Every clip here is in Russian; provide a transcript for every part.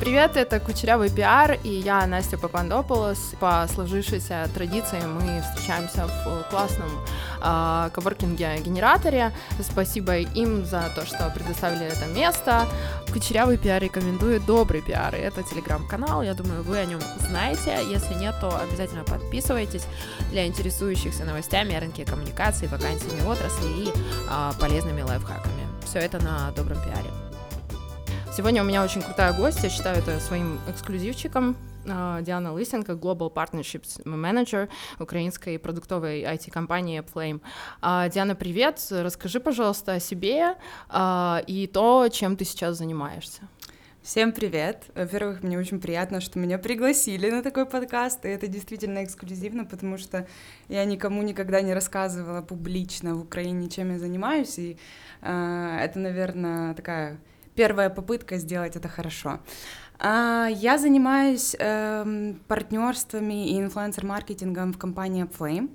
Привет, это Кучерявый пиар, и я Настя Папандополос. По сложившейся традиции мы встречаемся в классном э, коворкинге-генераторе. Спасибо им за то, что предоставили это место. Кучерявый пиар рекомендует добрый пиар, это телеграм-канал, я думаю, вы о нем знаете. Если нет, то обязательно подписывайтесь для интересующихся новостями о рынке коммуникаций, вакансиями отрасли и э, полезными лайфхаками. Все это на добром пиаре. Сегодня у меня очень крутая гость, я считаю это своим эксклюзивчиком. А, Диана Лысенко, Global Partnerships Manager украинской продуктовой IT-компании Flame. А, Диана, привет! Расскажи, пожалуйста, о себе а, и то, чем ты сейчас занимаешься. Всем привет! Во-первых, мне очень приятно, что меня пригласили на такой подкаст, и это действительно эксклюзивно, потому что я никому никогда не рассказывала публично в Украине, чем я занимаюсь, и э, это, наверное, такая первая попытка сделать это хорошо. А, я занимаюсь эм, партнерствами и инфлюенсер-маркетингом в компании Flame.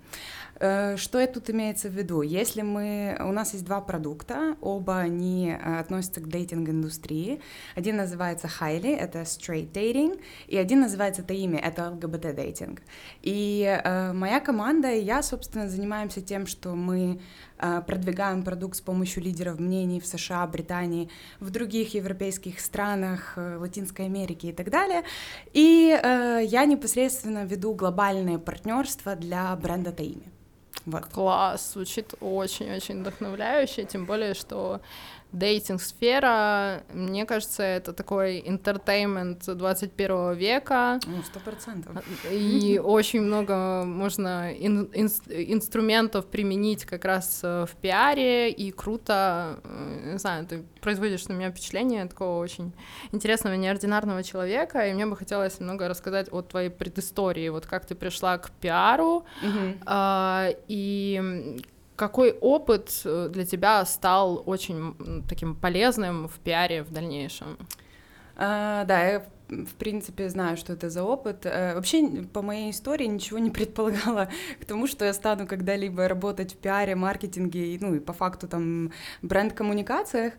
Э, что это тут имеется в виду? Если мы... У нас есть два продукта, оба они э, относятся к дейтинг-индустрии. Один называется Highly, это straight dating, и один называется Таими, это ЛГБТ-дейтинг. И э, моя команда и я, собственно, занимаемся тем, что мы продвигаем продукт с помощью лидеров мнений в США, Британии, в других европейских странах, э, Латинской Америки и так далее. И э, я непосредственно веду глобальные партнерства для бренда Таими. Вот. Класс, звучит очень-очень вдохновляюще, тем более, что дейтинг-сфера, мне кажется, это такой entertainment 21 века. Сто процентов. И очень много можно ин- ин- инструментов применить как раз э, в пиаре, и круто, э, не знаю, ты производишь на меня впечатление такого очень интересного, неординарного человека, и мне бы хотелось немного рассказать о твоей предыстории, вот как ты пришла к пиару, mm-hmm. а, и какой опыт э, для тебя стал очень таким полезным в пиаре в дальнейшем? А, да, я в принципе, знаю, что это за опыт. Э, вообще, по моей истории ничего не предполагала к тому, что я стану когда-либо работать в пиаре, маркетинге, ну и по факту там бренд-коммуникациях.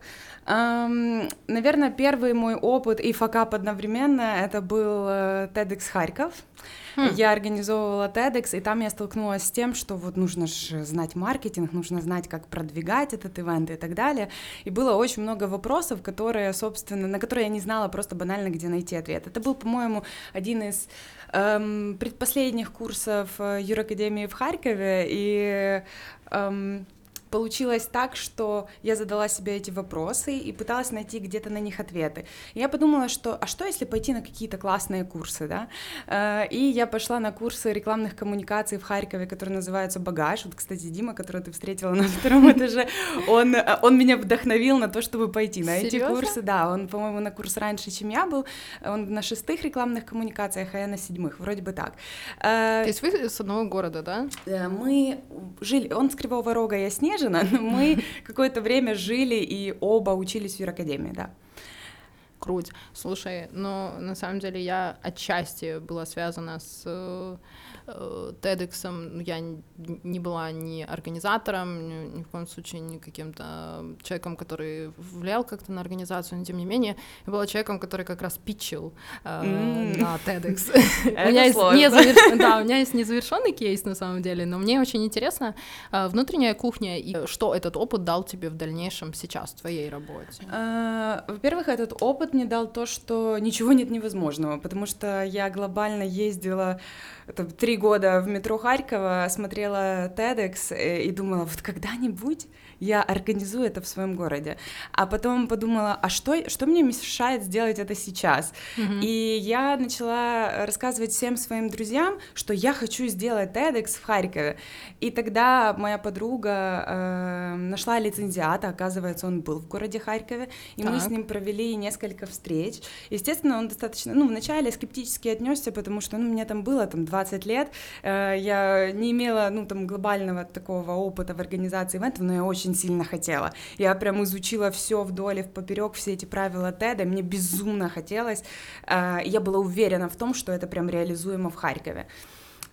Наверное, первый мой опыт и факап одновременно — это был э, TEDx Харьков. Хм. Я организовывала TEDx, и там я столкнулась с тем, что вот нужно же знать маркетинг, нужно знать, как продвигать этот ивент и так далее. И было очень много вопросов, которые, собственно, на которые я не знала просто банально, где найти ответ. Это был, по-моему, один из эм, предпоследних курсов э, Юракадемии в Харькове, и эм, получилось так, что я задала себе эти вопросы и пыталась найти где-то на них ответы. И я подумала, что а что если пойти на какие-то классные курсы, да? Э, и я пошла на курсы рекламных коммуникаций в Харькове, который называется «Багаж». Вот, кстати, Дима, которого ты встретила на втором этаже, он, он меня вдохновил на то, чтобы пойти на эти курсы. Да, он, по-моему, на курс раньше, чем я был. Он на шестых рекламных коммуникациях, а я на седьмых, вроде бы так. Э, то есть вы с одного города, да? Э, мы жили... Он с Кривого Рога, я с Снежина, но мы какое-то время жили и оба учились в юракадемии, да. Круть. Слушай, ну, на самом деле я отчасти была связана с TEDx ну, я не была ни организатором, ни, в коем случае ни каким-то человеком, который влиял как-то на организацию, но тем не менее я была человеком, который как раз питчил э, mm. на TEDx. у меня есть незаверш... да, у меня есть незавершенный кейс на самом деле, но мне очень интересно э, внутренняя кухня и что этот опыт дал тебе в дальнейшем сейчас в твоей работе. Э, во-первых, этот опыт мне дал то, что ничего нет невозможного, потому что я глобально ездила три года в метро Харькова, смотрела TEDx э, и думала, вот когда-нибудь я организую это в своем городе. А потом подумала, а что, что мне мешает сделать это сейчас? Mm-hmm. И я начала рассказывать всем своим друзьям, что я хочу сделать TEDx в Харькове. И тогда моя подруга э, нашла лицензиата, оказывается, он был в городе Харькове, и так. мы с ним провели несколько встреч. Естественно, он достаточно, ну, вначале скептически отнесся, потому что, ну, мне там было там 20 лет, э, я не имела, ну, там, глобального такого опыта в организации ивентов, но я очень очень сильно хотела. Я прям изучила все вдоль и поперек, все эти правила Теда, мне безумно хотелось. Э, я была уверена в том, что это прям реализуемо в Харькове.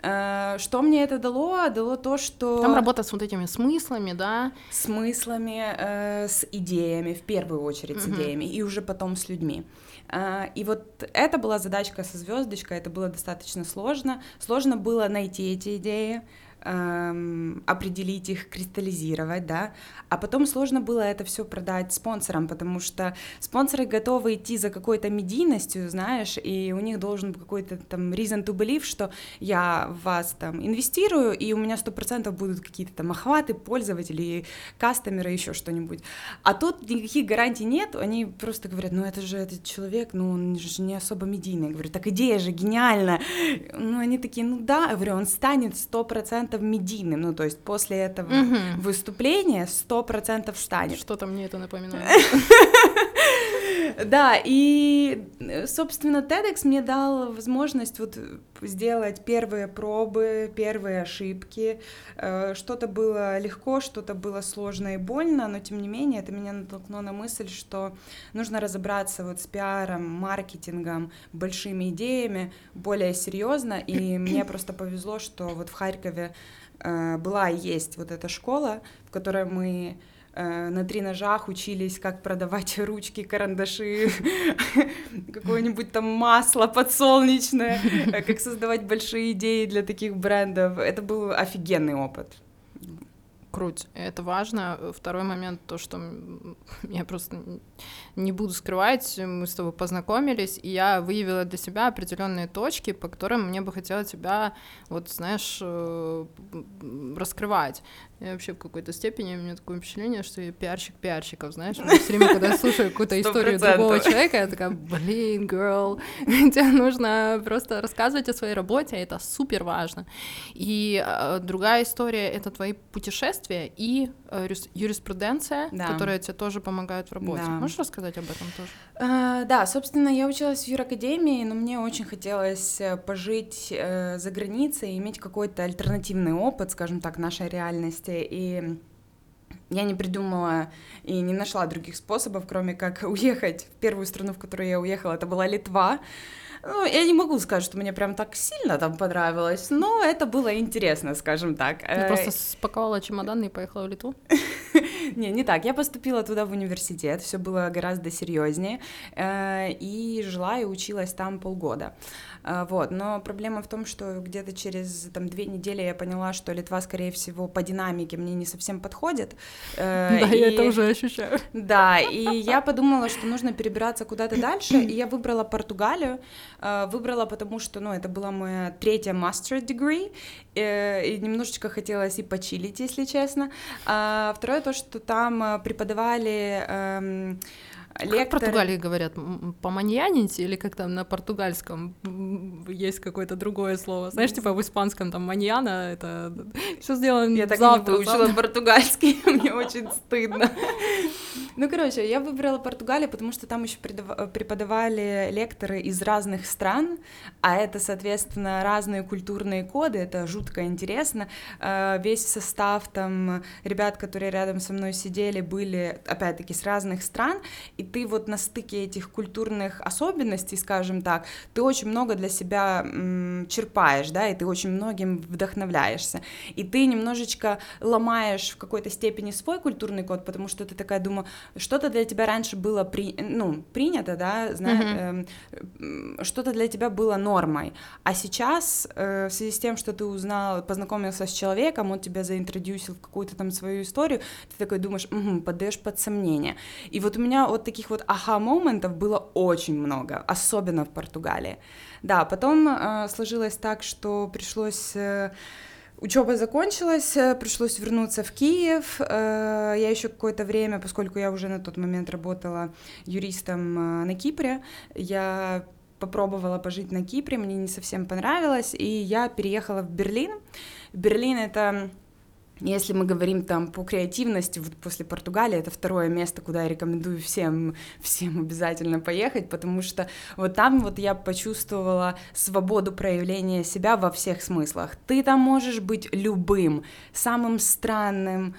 Э, что мне это дало? Дало то, что... Там работа с вот этими смыслами, да? Смыслами, э, с идеями, в первую очередь с идеями, и уже потом с людьми. А, и вот это была задачка со звездочкой, это было достаточно сложно. Сложно было найти эти идеи, эм, определить их, кристаллизировать, да, а потом сложно было это все продать спонсорам, потому что спонсоры готовы идти за какой-то медийностью, знаешь, и у них должен быть какой-то там reason to believe, что я в вас там инвестирую, и у меня сто процентов будут какие-то там охваты пользователей, кастомеры, еще что-нибудь. А тут никаких гарантий нет, они просто говорят, ну это же этот человек, ну он же не особо медийный. Я говорю, так идея же гениальна. Ну они такие, ну да, я говорю, он станет сто процентов процентов медийным, ну, то есть после этого угу. выступления сто процентов станет. Что-то мне это напоминает. Да, и, собственно, TEDx мне дал возможность вот сделать первые пробы, первые ошибки. Э, что-то было легко, что-то было сложно и больно, но тем не менее это меня натолкнуло на мысль, что нужно разобраться вот с пиаром, маркетингом, большими идеями более серьезно. И мне просто повезло, что вот в Харькове э, была и есть вот эта школа, в которой мы Э, на три ножах учились, как продавать ручки, карандаши, какое-нибудь там масло подсолнечное, э, как создавать большие идеи для таких брендов. Это был офигенный опыт. Круть. Это важно. Второй момент, то, что я просто не буду скрывать, мы с тобой познакомились, и я выявила для себя определенные точки, по которым мне бы хотелось тебя, вот, знаешь, э, раскрывать. Я вообще в какой-то степени, у меня такое впечатление, что я пиарщик пиарщиков, знаешь, все время, когда я слушаю какую-то историю другого человека, я такая, блин, girl, тебе нужно просто рассказывать о своей работе, это супер важно. И э, другая история — это твои путешествия и э, юриспруденция, да. которая тебе тоже помогает в работе. Да. Можешь рассказать об этом тоже? Uh, да, собственно, я училась в юракадемии, но мне очень хотелось э, пожить uh, за границей иметь какой-то альтернативный опыт, скажем так, нашей реальности и я не придумала и не нашла других способов, кроме как уехать в первую страну, в которую я уехала, это была Литва. Ну, я не могу сказать, что мне прям так сильно там понравилось, но это было интересно, скажем так. Ты э, просто спаковала чемоданы и поехала в Литву? Не, не так. Я поступила туда в университет, все было гораздо серьезнее, э, и жила и училась там полгода. А, вот, но проблема в том, что где-то через там две недели я поняла, что Литва, скорее всего, по динамике мне не совсем подходит. Э, да, я это уже ощущаю. Да, и я подумала, что нужно перебираться куда-то дальше, и я выбрала Португалию, э, выбрала потому, что, ну, это была моя третья master degree, э, и немножечко хотелось и почилить, если честно. А второе то, что там преподавали эм, лекторы... Как в Португалии говорят? Поманьянить или как там на португальском есть какое-то другое слово? Знаешь, типа в испанском там маньяна, это все сделано Я так завтра, не выучила португальский, мне очень стыдно. Ну, короче, я выбрала Португалию, потому что там еще преподавали лекторы из разных стран, а это, соответственно, разные культурные коды, это жутко интересно. А, весь состав там ребят, которые рядом со мной сидели, были, опять-таки, с разных стран, и ты вот на стыке этих культурных особенностей, скажем так, ты очень много для себя черпаешь, да, и ты очень многим вдохновляешься, и ты немножечко ломаешь в какой-то степени свой культурный код, потому что ты такая думаю, что-то для тебя раньше было при, ну, принято, да, знаешь, mm-hmm. э, что-то для тебя было нормой, а сейчас э, в связи с тем, что ты узнал, познакомился с человеком, он тебя заинтродюсил в какую-то там свою историю, ты такой думаешь, угу, подаешь под сомнение, и вот у меня вот таких вот ага-моментов было очень много, особенно в Португалии. Да, потом э, сложилось так, что пришлось... Э, Учеба закончилась, э, пришлось вернуться в Киев. Э, я еще какое-то время, поскольку я уже на тот момент работала юристом э, на Кипре, я попробовала пожить на Кипре, мне не совсем понравилось, и я переехала в Берлин. Берлин — это если мы говорим там по креативности, вот после Португалии это второе место, куда я рекомендую всем, всем обязательно поехать, потому что вот там вот я почувствовала свободу проявления себя во всех смыслах. Ты там можешь быть любым, самым странным,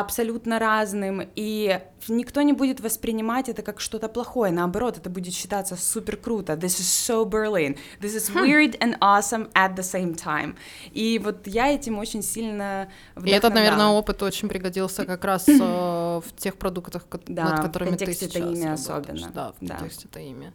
абсолютно разным, и никто не будет воспринимать это как что-то плохое, наоборот, это будет считаться супер круто. This is so Berlin. This is хм. weird and awesome at the same time. И вот я этим очень сильно И этот, наверное, опыт очень пригодился как раз э, в тех продуктах, да, над которыми ты сейчас имя особенно. Да, в да. контексте это имя.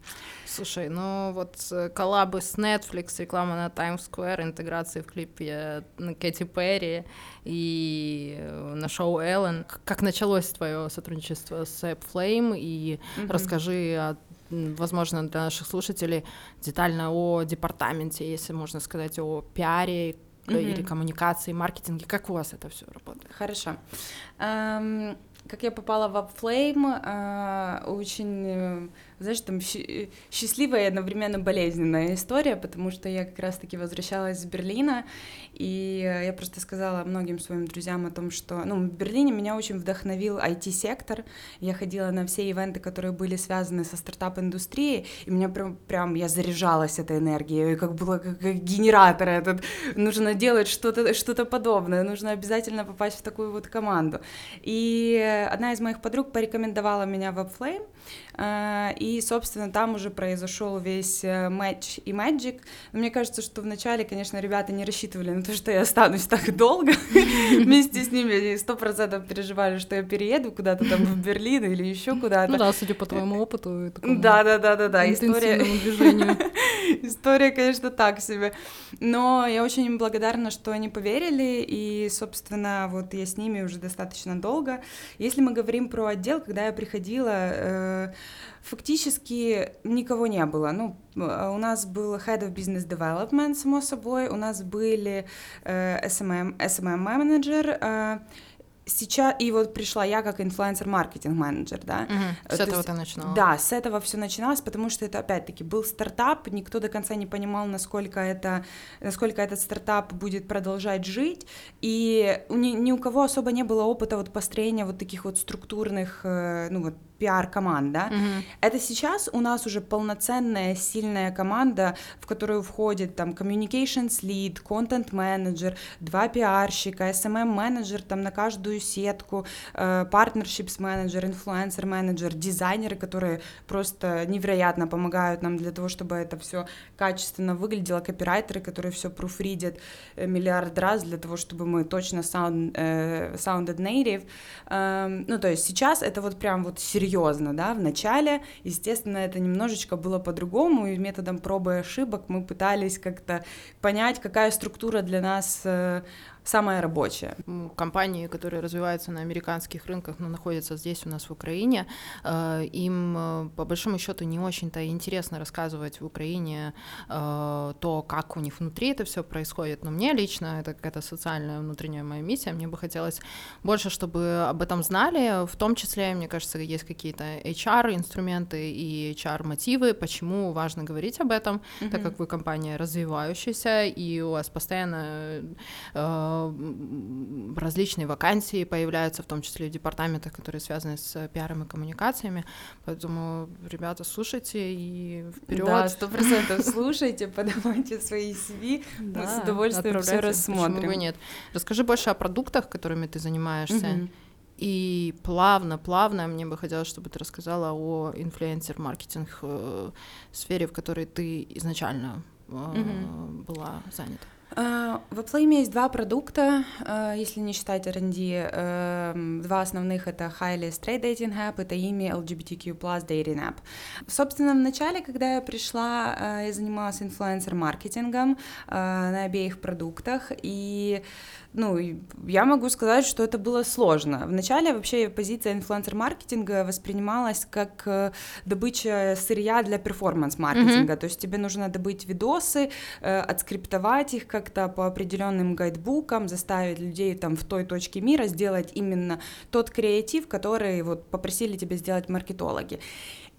Слушай, ну вот э, коллабы с Netflix, реклама на Times Square, интеграции в клипе на Кэти Перри и э, на шоу Эллен. Как началось твое сотрудничество с App Flame? И mm-hmm. расскажи о возможно, для наших слушателей детально о департаменте, если можно сказать, о пиаре, mm-hmm. или коммуникации, маркетинге. Как у вас это все работает? Хорошо. Um, как я попала в Upflame, uh, очень э, знаешь, там счастливая и одновременно болезненная история, потому что я как раз-таки возвращалась из Берлина, и я просто сказала многим своим друзьям о том, что, ну, в Берлине меня очень вдохновил IT-сектор, я ходила на все ивенты, которые были связаны со стартап-индустрией, и меня прям, прям, я заряжалась этой энергией, как было как, как генератор этот, нужно делать что-то что подобное, нужно обязательно попасть в такую вот команду. И одна из моих подруг порекомендовала меня в Upflame, и, собственно, там уже произошел весь э, матч и Magic. Мне кажется, что вначале, конечно, ребята не рассчитывали на то, что я останусь так долго вместе с ними, они сто процентов переживали, что я перееду куда-то там в Берлин или еще куда-то. Ну да, судя по твоему опыту. Да, да, да, да, да. История... История, конечно, так себе. Но я очень им благодарна, что они поверили, и, собственно, вот я с ними уже достаточно долго. Если мы говорим про отдел, когда я приходила, э, фактически никого не было. Ну, у нас был Head of Business Development, само собой, у нас были э, SMM, SMM менеджер, э, сейчас и вот пришла я как инфлюенсер-маркетинг менеджер, да. Угу, с То этого есть, ты начинала. Да, с этого все начиналось, потому что это опять-таки был стартап, никто до конца не понимал, насколько это, насколько этот стартап будет продолжать жить, и ни, ни у кого особо не было опыта вот построения вот таких вот структурных, э, ну вот пиар-команда. Mm-hmm. Это сейчас у нас уже полноценная, сильная команда, в которую входит там communications lead, content manager, два пиарщика, SMM менеджер там на каждую сетку, э, partnerships менеджер, influencer менеджер, дизайнеры, которые просто невероятно помогают нам для того, чтобы это все качественно выглядело, копирайтеры, которые все пруфридят э, миллиард раз для того, чтобы мы точно sound, э, sounded native. Э, ну, то есть сейчас это вот прям вот серьезно серьезно, да, в начале, естественно, это немножечко было по-другому, и методом пробы и ошибок мы пытались как-то понять, какая структура для нас самая рабочая. Компании, которые развиваются на американских рынках, но находятся здесь у нас в Украине, э, им э, по большому счету не очень-то интересно рассказывать в Украине э, то, как у них внутри это все происходит. Но мне лично это какая-то социальная внутренняя моя миссия. Мне бы хотелось больше, чтобы об этом знали. В том числе, мне кажется, есть какие-то HR-инструменты и HR-мотивы, почему важно говорить об этом, mm-hmm. так как вы компания развивающаяся, и у вас постоянно различные вакансии появляются, в том числе в департаментах, которые связаны с пиаром и коммуникациями. Поэтому, ребята, слушайте и вперед. Да, сто процентов слушайте, подавайте свои CV, мы с удовольствием все рассмотрим. Почему бы нет? Расскажи больше о продуктах, которыми ты занимаешься. И плавно, плавно мне бы хотелось, чтобы ты рассказала о инфлюенсер-маркетинг э, сфере, в которой ты изначально mm была занята. Э, в Upflame есть два продукта, э, если не считать R&D. Эм, два основных — это Highly Straight Dating App, это ими LGBTQ Plus Dating App. Собственно, в начале, когда я пришла, э, я занималась инфлюенсер-маркетингом на обеих продуктах, и ну, я могу сказать, что это было сложно. Вначале вообще позиция инфлюенсер-маркетинга воспринималась как э, добыча сырья для перформанс-маркетинга, mm-hmm. то есть тебе нужно добыть видосы, э, отскриптовать их как-то по определенным гайдбукам, заставить людей там в той точке мира сделать именно тот креатив, который вот попросили тебя сделать маркетологи.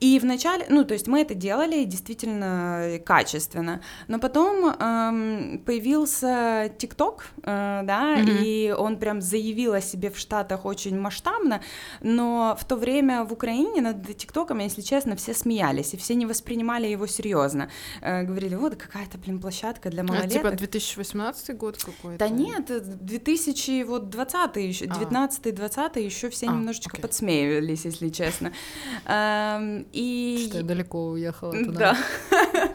И вначале, ну, то есть мы это делали действительно качественно, но потом эм, появился ТикТок, э, да, mm-hmm. и он прям заявил о себе в Штатах очень масштабно, но в то время в Украине над ТикТоком, если честно, все смеялись, и все не воспринимали его серьезно. Э, говорили, вот какая-то, блин, площадка для малолеток. А, типа 2018 год какой-то? Да нет, 2020 еще, 19-20 еще все а, немножечко окей. подсмеивались, если честно. Эм, и... Что я далеко уехала туда. Да.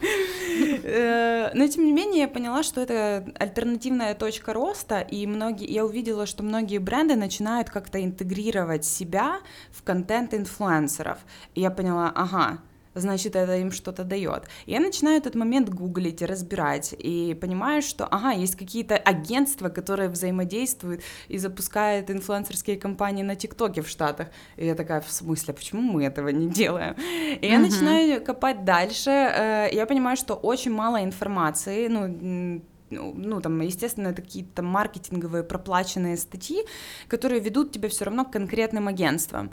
Э, но тем не менее я поняла, что это альтернативная точка роста, и многие, я увидела, что многие бренды начинают как-то интегрировать себя в контент инфлюенсеров. И я поняла, ага, значит, это им что-то дает. Я начинаю этот момент гуглить разбирать, и понимаю, что, ага, есть какие-то агентства, которые взаимодействуют и запускают инфлюенсерские компании на ТикТоке в Штатах. И я такая, в смысле, почему мы этого не делаем? И я начинаю копать дальше, э, я понимаю, что очень мало информации, ну, ну, там, естественно, это какие-то маркетинговые проплаченные статьи, которые ведут тебя все равно к конкретным агентствам.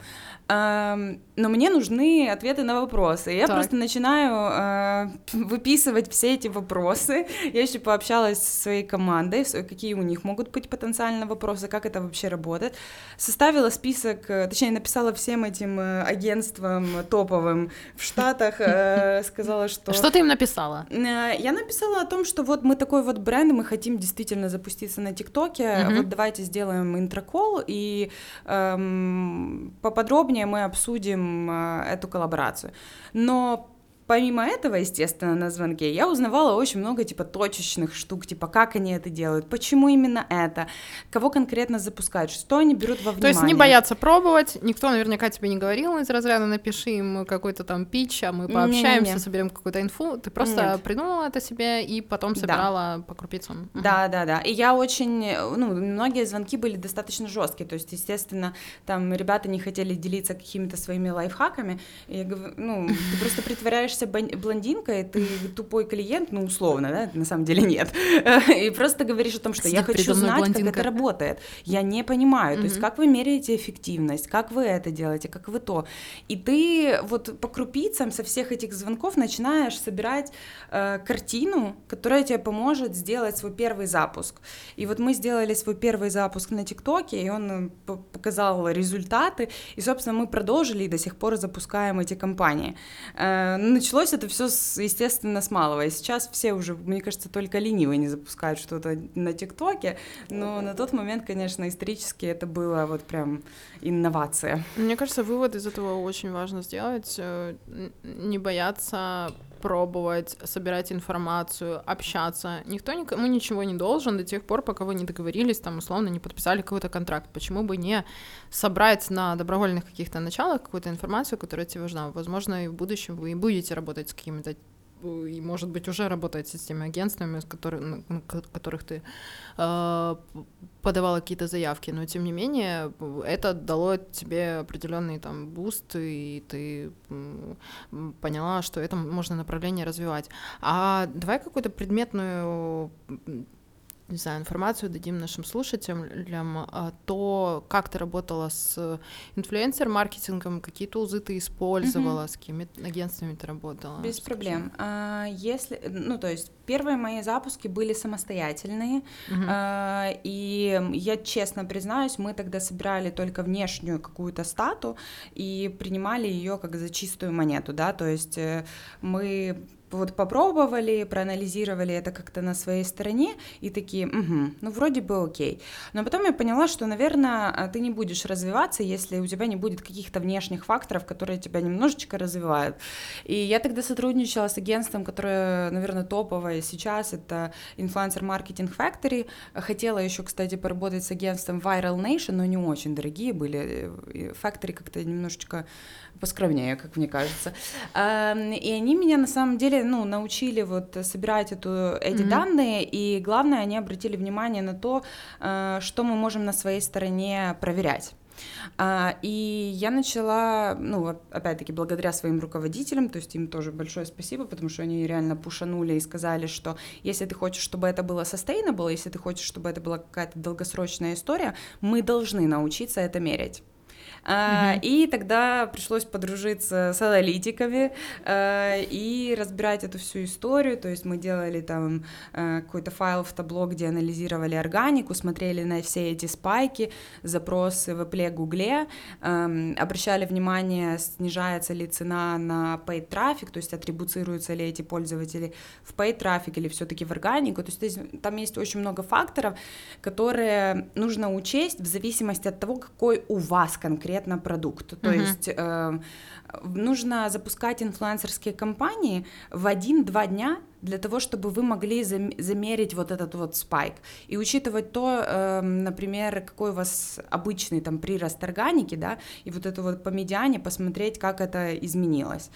Эм, но мне нужны ответы на вопросы. Я так. просто начинаю э, выписывать все эти вопросы. Я еще пообщалась со своей командой, какие у них могут быть потенциально вопросы, как это вообще работает. Составила список, э, точнее, написала всем этим э, агентствам топовым в Штатах, сказала, что... Что ты им написала? Я написала о том, что вот мы такой вот бренд, мы хотим действительно запуститься на ТикТоке, mm-hmm. вот давайте сделаем интрокол и эм, поподробнее мы обсудим э, эту коллаборацию. Но Помимо этого, естественно, на звонке я узнавала очень много, типа, точечных штук, типа, как они это делают, почему именно это, кого конкретно запускают, что они берут во внимание. То есть не бояться пробовать, никто наверняка тебе не говорил из разряда «напиши им какой-то там пич, а мы пообщаемся, Не-не-не. соберем какую-то инфу», ты просто Нет. придумала это себе и потом собирала да. по крупицам. Да, да, да, и я очень, ну, многие звонки были достаточно жесткие, то есть, естественно, там ребята не хотели делиться какими-то своими лайфхаками, и я говорю, ну, ты просто притворяешься притворяешься блондинкой, ты тупой клиент, ну, условно, да, на самом деле нет, и просто говоришь о том, что я хочу знать, как это работает. Я не понимаю, то есть как вы меряете эффективность, как вы это делаете, как вы то. И ты вот по крупицам со всех этих звонков начинаешь собирать э, картину, которая тебе поможет сделать свой первый запуск. И вот мы сделали свой первый запуск на ТикТоке, и он э, показал результаты, и, собственно, мы продолжили и до сих пор запускаем эти компании. Э, началось это все, естественно, с малого. И сейчас все уже, мне кажется, только ленивые не запускают что-то на ТикТоке. Но на тот момент, конечно, исторически это было вот прям инновация. Мне кажется, вывод из этого очень важно сделать. Э, не бояться пробовать, собирать информацию, общаться. Никто никому ничего не должен до тех пор, пока вы не договорились, там, условно, не подписали какой-то контракт. Почему бы не собрать на добровольных каких-то началах какую-то информацию, которая тебе важна? Возможно, и в будущем вы и будете работать с какими-то и, может быть, уже работаете с теми агентствами, с которых, на которых ты э, подавала какие-то заявки, но тем не менее это дало тебе определенный там boost, и ты поняла, что это можно направление развивать. А давай какую-то предметную не знаю, информацию дадим нашим слушателям, а, то, как ты работала с инфлюенсер-маркетингом, какие тулзы ты использовала, mm-hmm. с какими агентствами ты работала? Без проблем. А, если, ну, то есть первые мои запуски были самостоятельные, mm-hmm. а, и я честно признаюсь, мы тогда собирали только внешнюю какую-то стату и принимали ее как за чистую монету, да, то есть э, мы вот попробовали, проанализировали это как-то на своей стороне и такие, угу, ну вроде бы окей. Но потом я поняла, что, наверное, а, ты не будешь развиваться, если у тебя не будет каких-то внешних факторов, которые тебя немножечко развивают. И я тогда сотрудничала с агентством, которое, наверное, топовое сейчас, это Influencer Marketing Factory. Хотела еще, кстати, поработать с агентством Viral Nation, но не очень дорогие были. Factory как-то немножечко поскромнее, как мне кажется. И они меня на самом деле ну, научили вот собирать эту, эти mm-hmm. данные, и главное, они обратили внимание на то, э, что мы можем на своей стороне проверять. А, и я начала, ну, опять-таки, благодаря своим руководителям, то есть им тоже большое спасибо, потому что они реально пушанули и сказали, что если ты хочешь, чтобы это было sustainable, если ты хочешь, чтобы это была какая-то долгосрочная история, мы должны научиться это мерять. Uh-huh. И тогда пришлось подружиться с аналитиками а, и разбирать эту всю историю. То есть мы делали там а, какой-то файл в табло, где анализировали органику, смотрели на все эти спайки, запросы в Apple, Google, обращали внимание, снижается ли цена на paid трафик, то есть атрибуцируются ли эти пользователи в paid трафик или все-таки в органику. То есть там есть очень много факторов, которые нужно учесть в зависимости от того, какой у вас конкретно конкретно продукт. То mm-hmm. есть э, нужно запускать инфлюенсерские кампании в один-два дня для того, чтобы вы могли замерить вот этот вот спайк и учитывать то, э, например, какой у вас обычный там прирост органики, да, и вот это вот по медиане посмотреть, как это изменилось.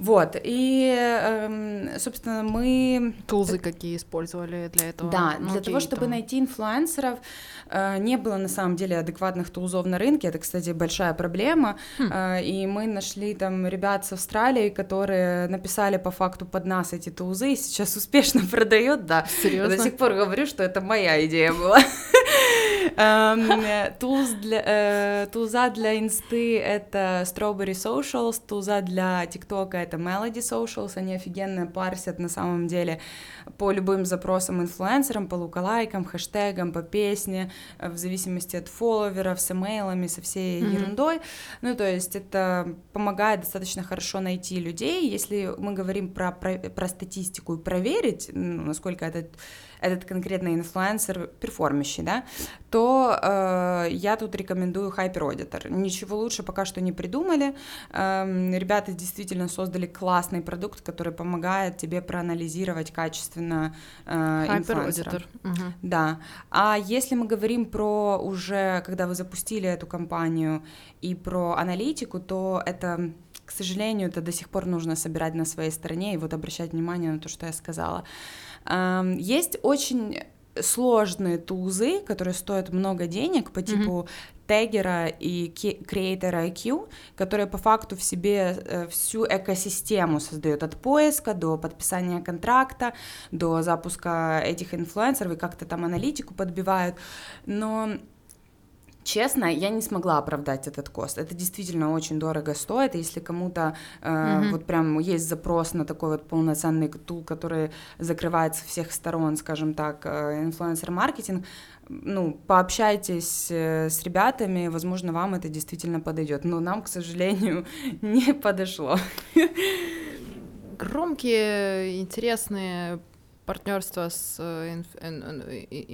Вот, и, эм, собственно, мы... Тулзы какие использовали для этого? Да, ну, для того, чтобы там... найти инфлюенсеров, э, не было на самом деле адекватных тулзов на рынке, это, кстати, большая проблема, хм. Э, и мы нашли там ребят с Австралии, которые написали по факту под нас эти тулзы, и сейчас успешно продают, да. Серьезно? до сих пор говорю, что это моя идея была. Эм, тулз для, э, тулза для инсты — это Strawberry Socials, тулза для ТикТока — это Melody Socials, они офигенно парсят на самом деле по любым запросам инфлюенсерам, по лукалайкам, хэштегам, по песне, э, в зависимости от фолловеров, с имейлами, со всей mm-hmm. ерундой. Ну, то есть это помогает достаточно хорошо найти людей. Если мы говорим про, про, про статистику и проверить, ну, насколько этот этот конкретный инфлюенсер перформящий, да, то э, я тут рекомендую Hyper Auditor. Ничего лучше пока что не придумали. Э, ребята действительно создали классный продукт, который помогает тебе проанализировать качественно э, Hyper Auditor. Угу. Да. А если мы говорим про уже, когда вы запустили эту компанию и про аналитику, то это к сожалению, это до сих пор нужно собирать на своей стороне и вот обращать внимание на то, что я сказала. Есть очень сложные тузы, которые стоят много денег по типу mm-hmm. тегера и Creator IQ, которые по факту в себе э, всю экосистему создают от поиска до подписания контракта, до запуска этих инфлюенсеров и как-то там аналитику подбивают, но Честно, я не смогла оправдать этот кост. Это действительно очень дорого стоит. Если кому-то э, mm-hmm. вот прям есть запрос на такой вот полноценный тул, который закрывает со всех сторон, скажем так, э, инфлюенсер-маркетинг, ну, пообщайтесь э, с ребятами, возможно, вам это действительно подойдет. Но нам, к сожалению, не подошло. Громкие, интересные партнерство с э, инф,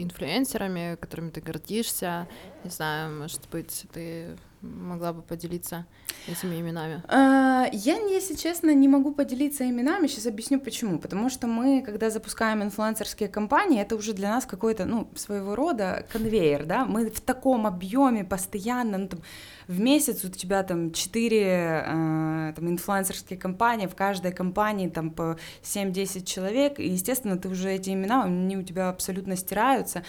инфлюенсерами, которыми ты гордишься. Не знаю, может быть, ты могла бы поделиться этими именами? А, я, если честно, не могу поделиться именами. Сейчас объясню почему. Потому что мы, когда запускаем инфлюенсерские компании, это уже для нас какой-то, ну, своего рода конвейер, да. Мы в таком объеме постоянно, ну, там, в месяц у тебя там 4 э, там, инфлюенсерские компании, в каждой компании там по 7-10 человек, и, естественно, ты уже эти имена, они у тебя абсолютно стираются.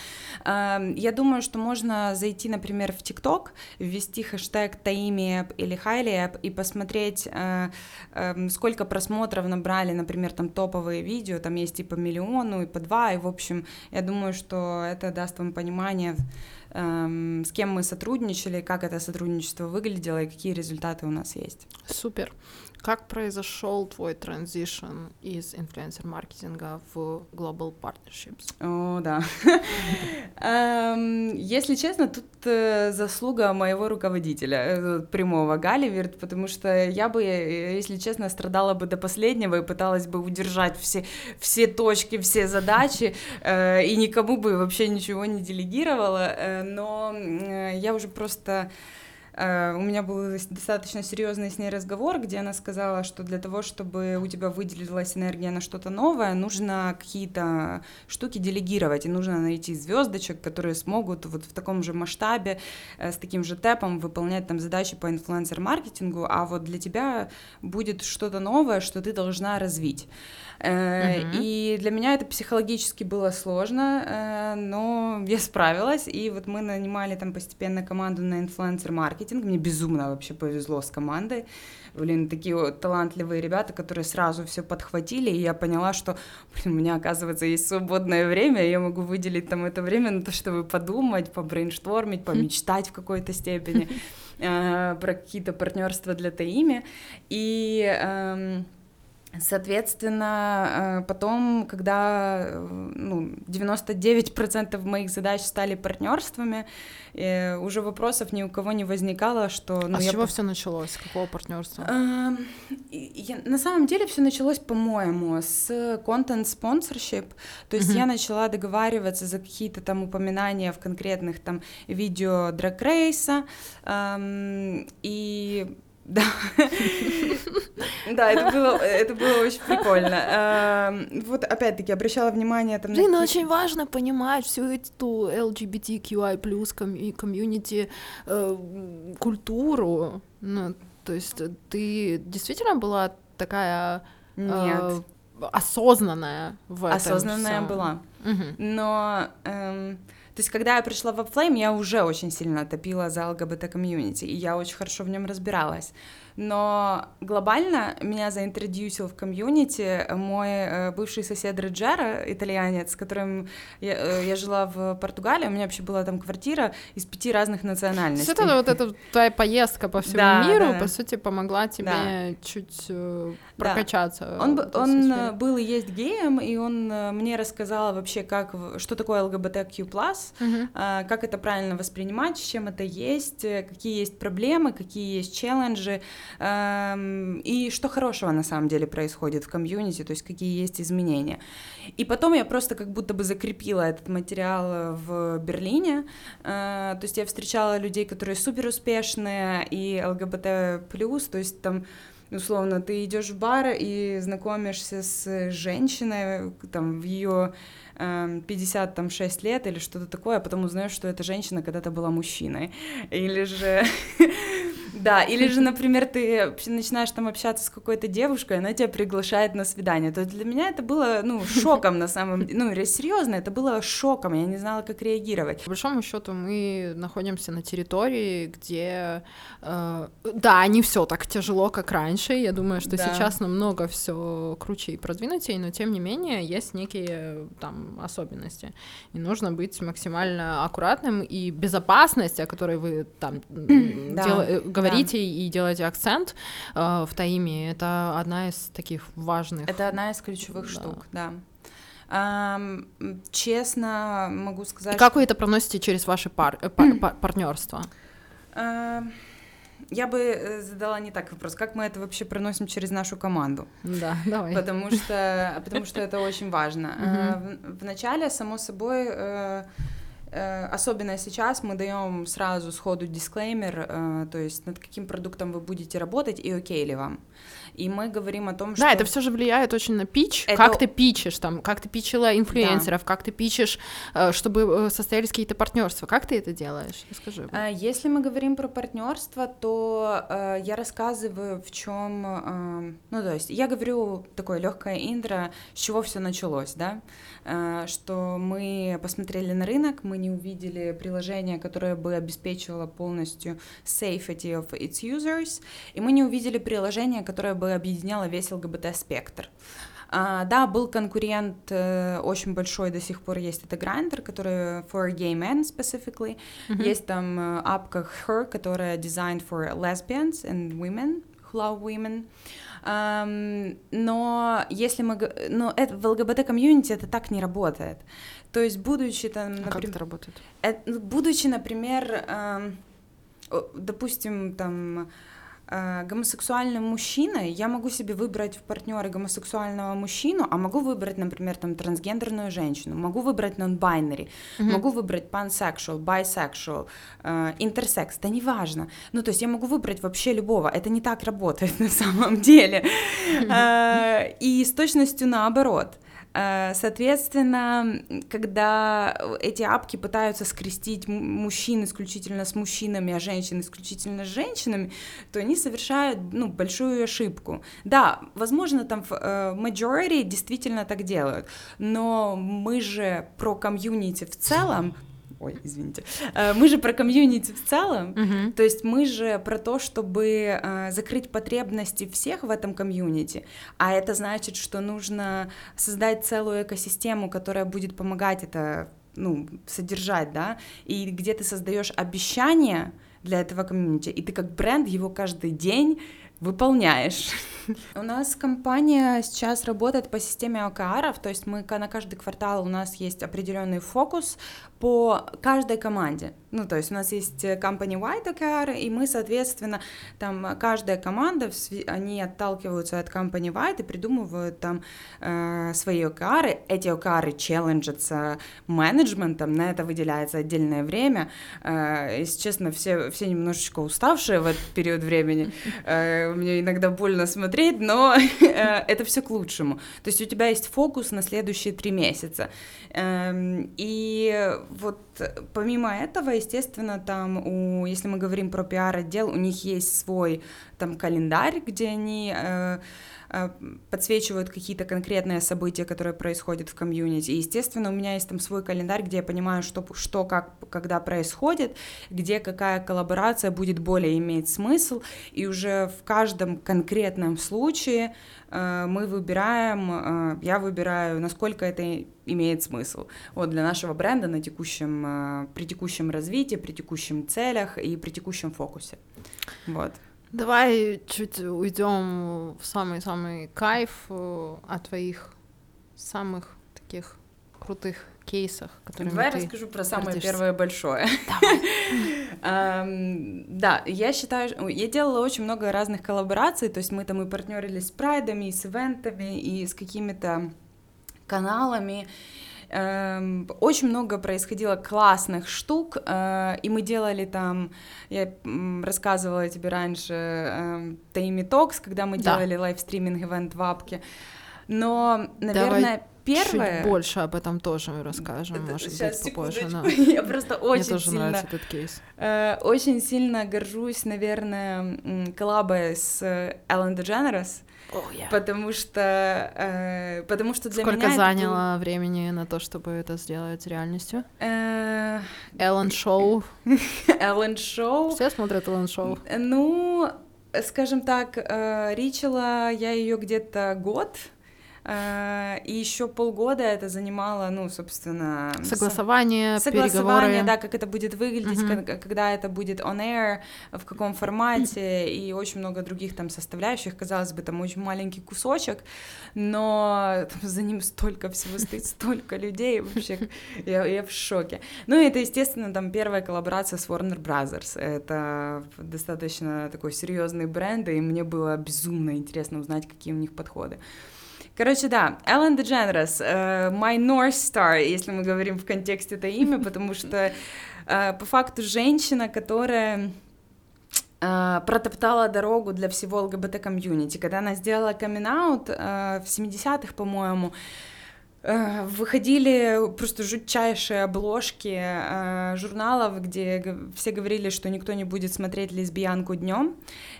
Э, я думаю, что можно зайти, например, в ТикТок, ввести хэштег Таими или Highly App и посмотреть, э, э, сколько просмотров набрали, например, там топовые видео, там есть и по миллиону, и по два, и, в общем, я думаю, что это даст вам понимание с кем мы сотрудничали, как это сотрудничество выглядело и какие результаты у нас есть. Супер. Как произошел твой транзишн из инфлюенсер-маркетинга в Global Partnerships? О, да. Эм, если честно, тут э, заслуга моего руководителя, э, прямого Галиверт, потому что я бы, э, если честно, страдала бы до последнего и пыталась бы удержать все, все точки, все задачи, и никому бы вообще ничего не делегировала, но я уже просто у меня был достаточно серьезный с ней разговор, где она сказала, что для того, чтобы у тебя выделилась энергия на что-то новое, нужно какие-то штуки делегировать, и нужно найти звездочек, которые смогут вот в таком же масштабе, э, с таким же тэпом выполнять там задачи по инфлюенсер-маркетингу, а вот для тебя будет что-то новое, что ты должна развить. Uh-huh. И для меня это психологически было сложно, э, но я справилась, и вот мы нанимали там постепенно команду на инфлюенсер-маркетинг, мне безумно вообще повезло с командой, блин, такие вот талантливые ребята, которые сразу все подхватили, и я поняла, что, блин, у меня, оказывается, есть свободное время, и я могу выделить там это время на то, чтобы подумать, побрейнштормить, помечтать в какой-то степени э, про какие-то партнерства для Таими, и... Эм, Соответственно, э, потом, когда э, ну, 99% моих задач стали партнерствами, э, уже вопросов ни у кого не возникало, что... Ну, а с чего по... все началось? С какого партнерства? Я, на самом деле все началось, по-моему, с content sponsorship. То есть uh-huh. я начала договариваться за какие-то там упоминания в конкретных там видео драг-рейса, эм, и да. Да, это было, это было очень прикольно. Эм, вот опять-таки обращала внимание там. Блин, на... очень важно понимать всю эту LGBTQI плюс комьюнити э, культуру. Ну, то есть ты действительно была такая э, Нет. осознанная в этом. Осознанная была. Но эм, то есть, когда я пришла в Flame, я уже очень сильно топила за ЛГБТ-комьюнити, и я очень хорошо в нем разбиралась но глобально меня заинтродюсил в комьюнити мой э, бывший сосед Руджеро, итальянец, с которым я, э, я жила в Португалии, у меня вообще была там квартира из пяти разных национальностей. Это вот эта твоя поездка по всему да, миру, да, по сути, помогла тебе да. чуть э, прокачаться. Да. Он, он был и есть геем, и он мне рассказал вообще, как, что такое ЛГБТQ+, угу. как это правильно воспринимать, с чем это есть, какие есть проблемы, какие есть челленджи, и что хорошего на самом деле происходит в комьюнити, то есть какие есть изменения. И потом я просто как будто бы закрепила этот материал в Берлине, э, то есть я встречала людей, которые супер успешные и ЛГБТ+, то есть там условно, ты идешь в бар и знакомишься с женщиной, там, в ее 56 эм, лет или что-то такое, а потом узнаешь, что эта женщина когда-то была мужчиной. Или же Да, или же, например, ты начинаешь там общаться с какой-то девушкой, она тебя приглашает на свидание. То есть для меня это было, ну, шоком на самом деле. Ну, серьезно, это было шоком, я не знала, как реагировать. По большому счету мы находимся на территории, где, э, да, не все так тяжело, как раньше. Я думаю, что да. сейчас намного все круче и продвинутее, но тем не менее есть некие там особенности. И нужно быть максимально аккуратным, и безопасность, о которой вы там дел... Э, говорите да. и делаете акцент э, в Таиме, это одна из таких важных. Это одна из ключевых да. штук, да. Um, честно могу сказать. И как вы это проносите через ваши пар... Э, пар... пар... партнерства? Uh, я бы э, задала не так вопрос, как мы это вообще проносим через нашу команду? Да, давай. Потому что, потому что это очень важно. В, в начале, само собой, Э, особенно сейчас мы даем сразу сходу дисклеймер, э, то есть над каким продуктом вы будете работать и окей ли вам. И мы говорим о том, что... Да, это все же влияет очень на пич, это... как ты пичешь, там, как ты пичила инфлюенсеров, да. как ты пичешь, э, чтобы состоялись какие-то партнерства. Как ты это делаешь? Расскажи. Если мы говорим про партнерство, то я рассказываю, в чем... Ну, то есть я говорю такое легкое интро, с чего все началось, да, что мы посмотрели на рынок, мы не увидели приложение, которое бы обеспечивало полностью safety of its users, и мы не увидели приложение, которое бы объединяло весь ЛГБТ-спектр. Uh, да, был конкурент uh, очень большой, до сих пор есть, это Grindr, который for gay men specifically. Mm-hmm. Есть там uh, апка Her, которая designed for lesbians and women, who love women. Um, но если мы... Но это, в ЛГБТ-комьюнити это так не работает. То есть, будучи там... Например, а как это работает? Э, будучи, например, э, допустим, там э, гомосексуальным мужчиной, я могу себе выбрать в партнеры гомосексуального мужчину, а могу выбрать, например, там трансгендерную женщину, могу выбрать non-binary, mm-hmm. могу выбрать pansexual, bisexual, э, intersex, да неважно. Ну, то есть я могу выбрать вообще любого. Это не так работает на самом деле. Э, и с точностью наоборот. Э, соответственно, когда эти апки пытаются скрестить мужчин исключительно с мужчинами, а женщин исключительно с женщинами, то они совершают ну, большую ошибку. Да, возможно, там в э, majority действительно так делают, но мы же про комьюнити в целом, Ой, извините. Э, мы же про комьюнити в целом, uh-huh. то есть мы же про то, чтобы э, закрыть потребности всех в этом комьюнити, а это значит, что нужно создать целую экосистему, которая будет помогать это ну, содержать, да, и где ты создаешь обещания для этого комьюнити, и ты как бренд его каждый день выполняешь. У нас компания сейчас работает по системе ОКРов, то есть мы на каждый квартал у нас есть определенный фокус по каждой команде. Ну, то есть у нас есть company-wide OKR, и мы, соответственно, там каждая команда, они отталкиваются от company-wide и придумывают там э, свои OKR. Эти OKR челленджатся менеджментом, на это выделяется отдельное время. Э, если честно, все, все немножечко уставшие в этот период времени. Э, мне иногда больно смотреть, но э, это все к лучшему. То есть у тебя есть фокус на следующие три месяца. Э, и вот помимо этого, естественно, там, у, если мы говорим про пиар-отдел, у них есть свой там календарь, где они э, подсвечивают какие-то конкретные события, которые происходят в комьюнити. И, естественно, у меня есть там свой календарь, где я понимаю, что, что как, когда происходит, где какая коллаборация будет более иметь смысл, и уже в каждом конкретном случае Э, мы выбираем, э, я выбираю, насколько это имеет смысл. Вот для нашего бренда на текущем, э, при текущем развитии, при текущем целях и при текущем фокусе. Вот. Давай чуть уйдем в самый-самый кайф от твоих самых таких крутых кейсах, которые Давай я расскажу про самое гордишься. первое большое. Да, я считаю, я делала очень много разных коллабораций, то есть мы там и партнерились с прайдами, и с ивентами, и с какими-то каналами, очень много происходило классных штук, э, и мы делали там, я рассказывала тебе раньше, э, Taimi Talks, когда мы да. делали livestreaming event в апке, но, наверное, Давай первое... Чуть больше об этом тоже расскажем, это, может сейчас, быть, попозже. Но... Я просто очень Мне тоже сильно... нравится этот кейс. Э, очень сильно горжусь, наверное, коллабой с Ellen DeGeneres, Oh, yeah. Потому что, э, потому что для Сколько меня заняло был... времени на то, чтобы это сделать реальностью? Э... Эллен Шоу. Эллен Шоу. Все смотрят Эллен Шоу. Ну, скажем так, э, Ричела я ее где-то год и еще полгода это занимало, ну, собственно... Согласование, Согласование, переговоры. да, как это будет выглядеть, угу. когда, когда это будет on air, в каком формате, и очень много других там составляющих. Казалось бы, там очень маленький кусочек, но там, за ним столько всего стоит, столько людей, вообще, я, я в шоке. Ну, это, естественно, там первая коллаборация с Warner Brothers. Это достаточно такой серьезный бренд, и мне было безумно интересно узнать, какие у них подходы. Короче, да, Эллен uh, My North Star, если мы говорим в контексте это имя, потому что uh, по факту женщина, которая Uh, протоптала дорогу для всего ЛГБТ-комьюнити. Когда она сделала камин-аут uh, в 70-х, по-моему, Э, выходили просто жутчайшие обложки э, журналов, где все говорили, что никто не будет смотреть лесбиянку днем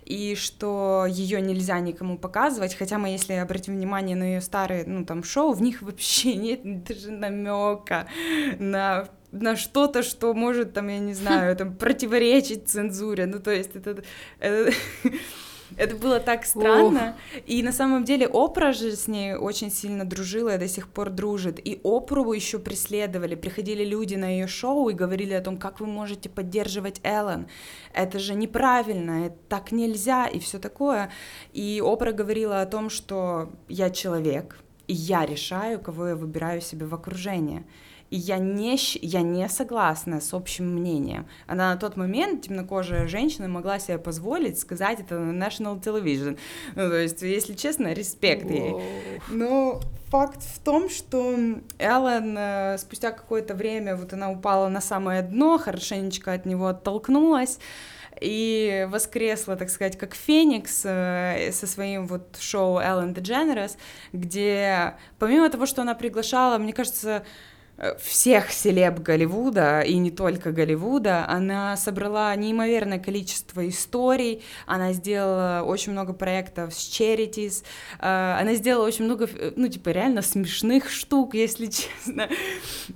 и что ее нельзя никому показывать. Хотя мы, если обратим внимание на ее старые, ну там шоу, в них вообще нет даже намека на на что-то, что может там, я не знаю, там противоречить цензуре. Ну то есть это, это это было так странно. Ох. И на самом деле Опра же с ней очень сильно дружила и до сих пор дружит. И Опру еще преследовали. Приходили люди на ее шоу и говорили о том, как вы можете поддерживать Эллен. Это же неправильно, это так нельзя и все такое. И Опра говорила о том, что я человек, и я решаю, кого я выбираю себе в окружение. И я не, я не согласна с общим мнением. Она на тот момент, темнокожая женщина, могла себе позволить сказать это на National Television. Ну, то есть, если честно, респект ей. Но факт в том, что Эллен э, спустя какое-то время, вот она упала на самое дно, хорошенечко от него оттолкнулась, и воскресла, так сказать, как Феникс э, со своим вот шоу Ellen DeGeneres, где помимо того, что она приглашала, мне кажется, всех селеб Голливуда, и не только Голливуда, она собрала неимоверное количество историй, она сделала очень много проектов с charities, э, она сделала очень много, ну, типа, реально смешных штук, если честно,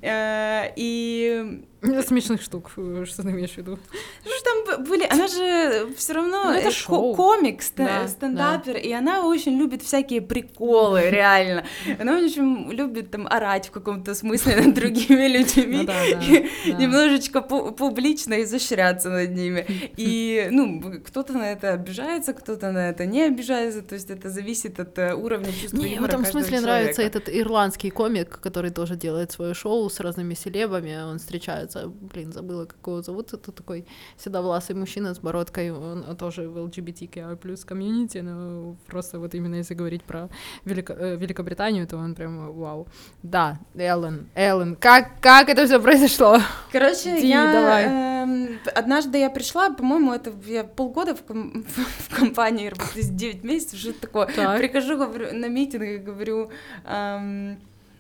э, и Смешных штук, что ты имеешь в виду? Что там были, она же все равно ну, это э, шоу. комик, да, стендапер, да. и она очень любит всякие приколы, реально. Она очень любит там орать в каком-то смысле другими людьми, ну немножечко публично изощряться над ними. И, ну, кто-то на это обижается, кто-то на это не обижается, то есть это зависит от э, уровня чувства Мне в этом смысле человека. нравится этот ирландский комик, который тоже делает свое шоу с разными селебами, он встречается, блин, забыла, как его зовут, это такой седовласый мужчина с бородкой, он тоже в LGBTQI+, комьюнити, но просто вот именно если говорить про Велико э, Великобританию, то он прям вау. Да, Эллен, Эллен, как, как это все произошло? Короче, Ди, я давай. Э, однажды я пришла, по-моему, это я полгода в, ком- в компании работаю, 9 месяцев, что такое. Так. Прихожу говорю, на митинг и говорю, эм,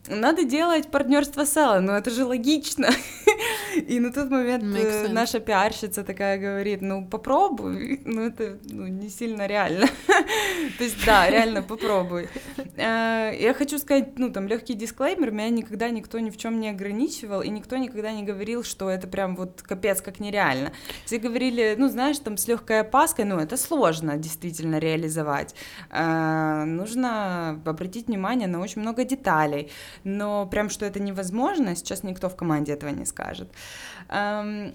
надо делать партнерство с Эллен, ну это же логично. И на тот момент э, наша пиарщица такая говорит, ну попробуй, ну это ну, не сильно реально. То есть да, реально попробуй. Э, я хочу сказать, ну там легкий дисклеймер, меня никогда никто ни в чем не ограничивал, и никто никогда не говорил, что это прям вот капец как нереально. Все говорили, ну знаешь, там с легкой опаской, ну это сложно действительно реализовать. Э, нужно обратить внимание на очень много деталей но прям что это невозможно, сейчас никто в команде этого не скажет. Эм,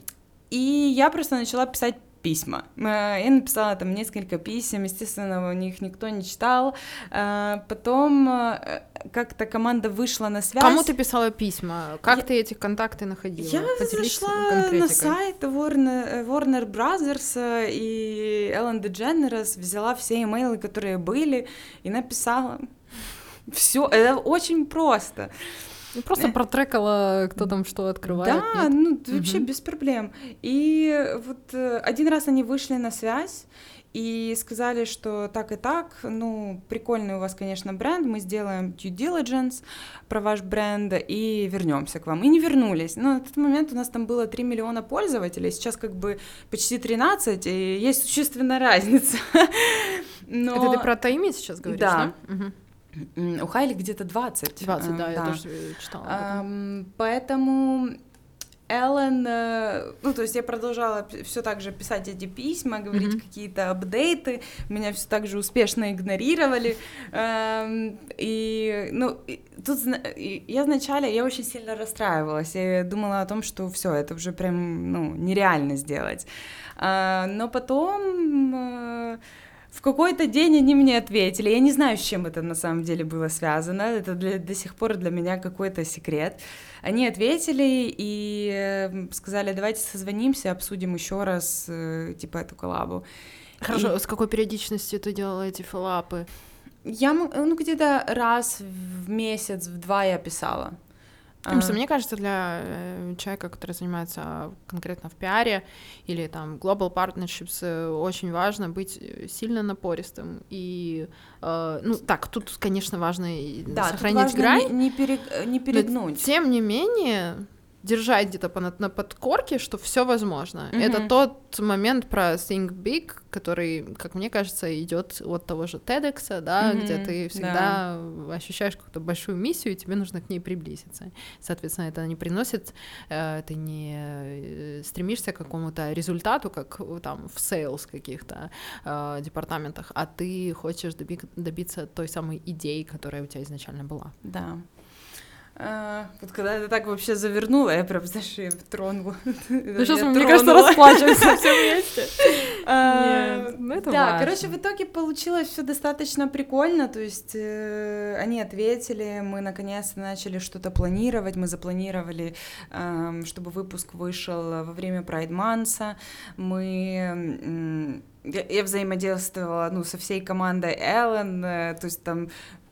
и я просто начала писать письма. Э, я написала там несколько писем, естественно, у них никто не читал. Э, потом э, как-то команда вышла на связь. Кому ты писала письма? Как я... ты эти контакты находила? Я Поделись зашла на сайт Warner, Warner Brothers и Ellen DeGeneres, взяла все имейлы, которые были, и написала. Все, это очень просто. Ну, просто протрекала, кто там что открывает. Да, нет? ну вообще угу. без проблем. И вот э, один раз они вышли на связь и сказали, что так и так, ну, прикольный у вас, конечно, бренд, мы сделаем due diligence про ваш бренд и вернемся к вам. И не вернулись. Но на тот момент у нас там было 3 миллиона пользователей, сейчас как бы почти 13, и есть существенная разница. Но... Это ты про Таими сейчас говоришь, да? да? Угу. У Хайли где-то 20. 20, да, да. я тоже читала. Поэтому Эллен, э, ну, то есть я продолжала все так же писать эти письма, говорить mm-hmm. какие-то апдейты, меня все так же успешно игнорировали, и, ну, тут я вначале, я очень сильно расстраивалась, я думала о том, что все, это уже прям, ну, нереально сделать, а, но потом э, в какой-то день они мне ответили. Я не знаю, с чем это на самом деле было связано. Это для, до сих пор для меня какой-то секрет. Они ответили и эм, сказали, давайте созвонимся, обсудим еще раз, э, типа, эту коллабу. Хорошо, и... с какой периодичностью ты делала эти фоллапы? Я, ну, где-то раз в месяц, в два я писала. Потому что мне кажется, для э, человека, который занимается конкретно в пиаре или там global partnerships, э, очень важно быть э, сильно напористым. И, ну, так, тут, конечно, важно да, сохранить важно грань. Не, не, перег, не перегнуть. Но, тем не менее, держать где-то по, на подкорке, что все возможно. Mm-hmm. Это тот момент про Think Big, который, как мне кажется, идет от того же TEDx, да, mm-hmm. где ты всегда да. ощущаешь какую-то большую миссию, и тебе нужно к ней приблизиться. Соответственно, это не приносит, э, ты не э, стремишься к какому-то результату, как там в sales каких-то э, департаментах, а ты хочешь доби- добиться той самой идеи, которая у тебя изначально была. Да. А, вот когда это так вообще завернула, я прям, знаешь, я тронула. Ну, сейчас, мне кажется, расплачиваемся все вместе. А, Нет, ну это Да, короче, в итоге получилось все достаточно прикольно, то есть э, они ответили, мы наконец-то начали что-то планировать, мы запланировали, чтобы выпуск вышел во время Pride Month, мы я, взаимодействовала ну, со всей командой Эллен, то есть там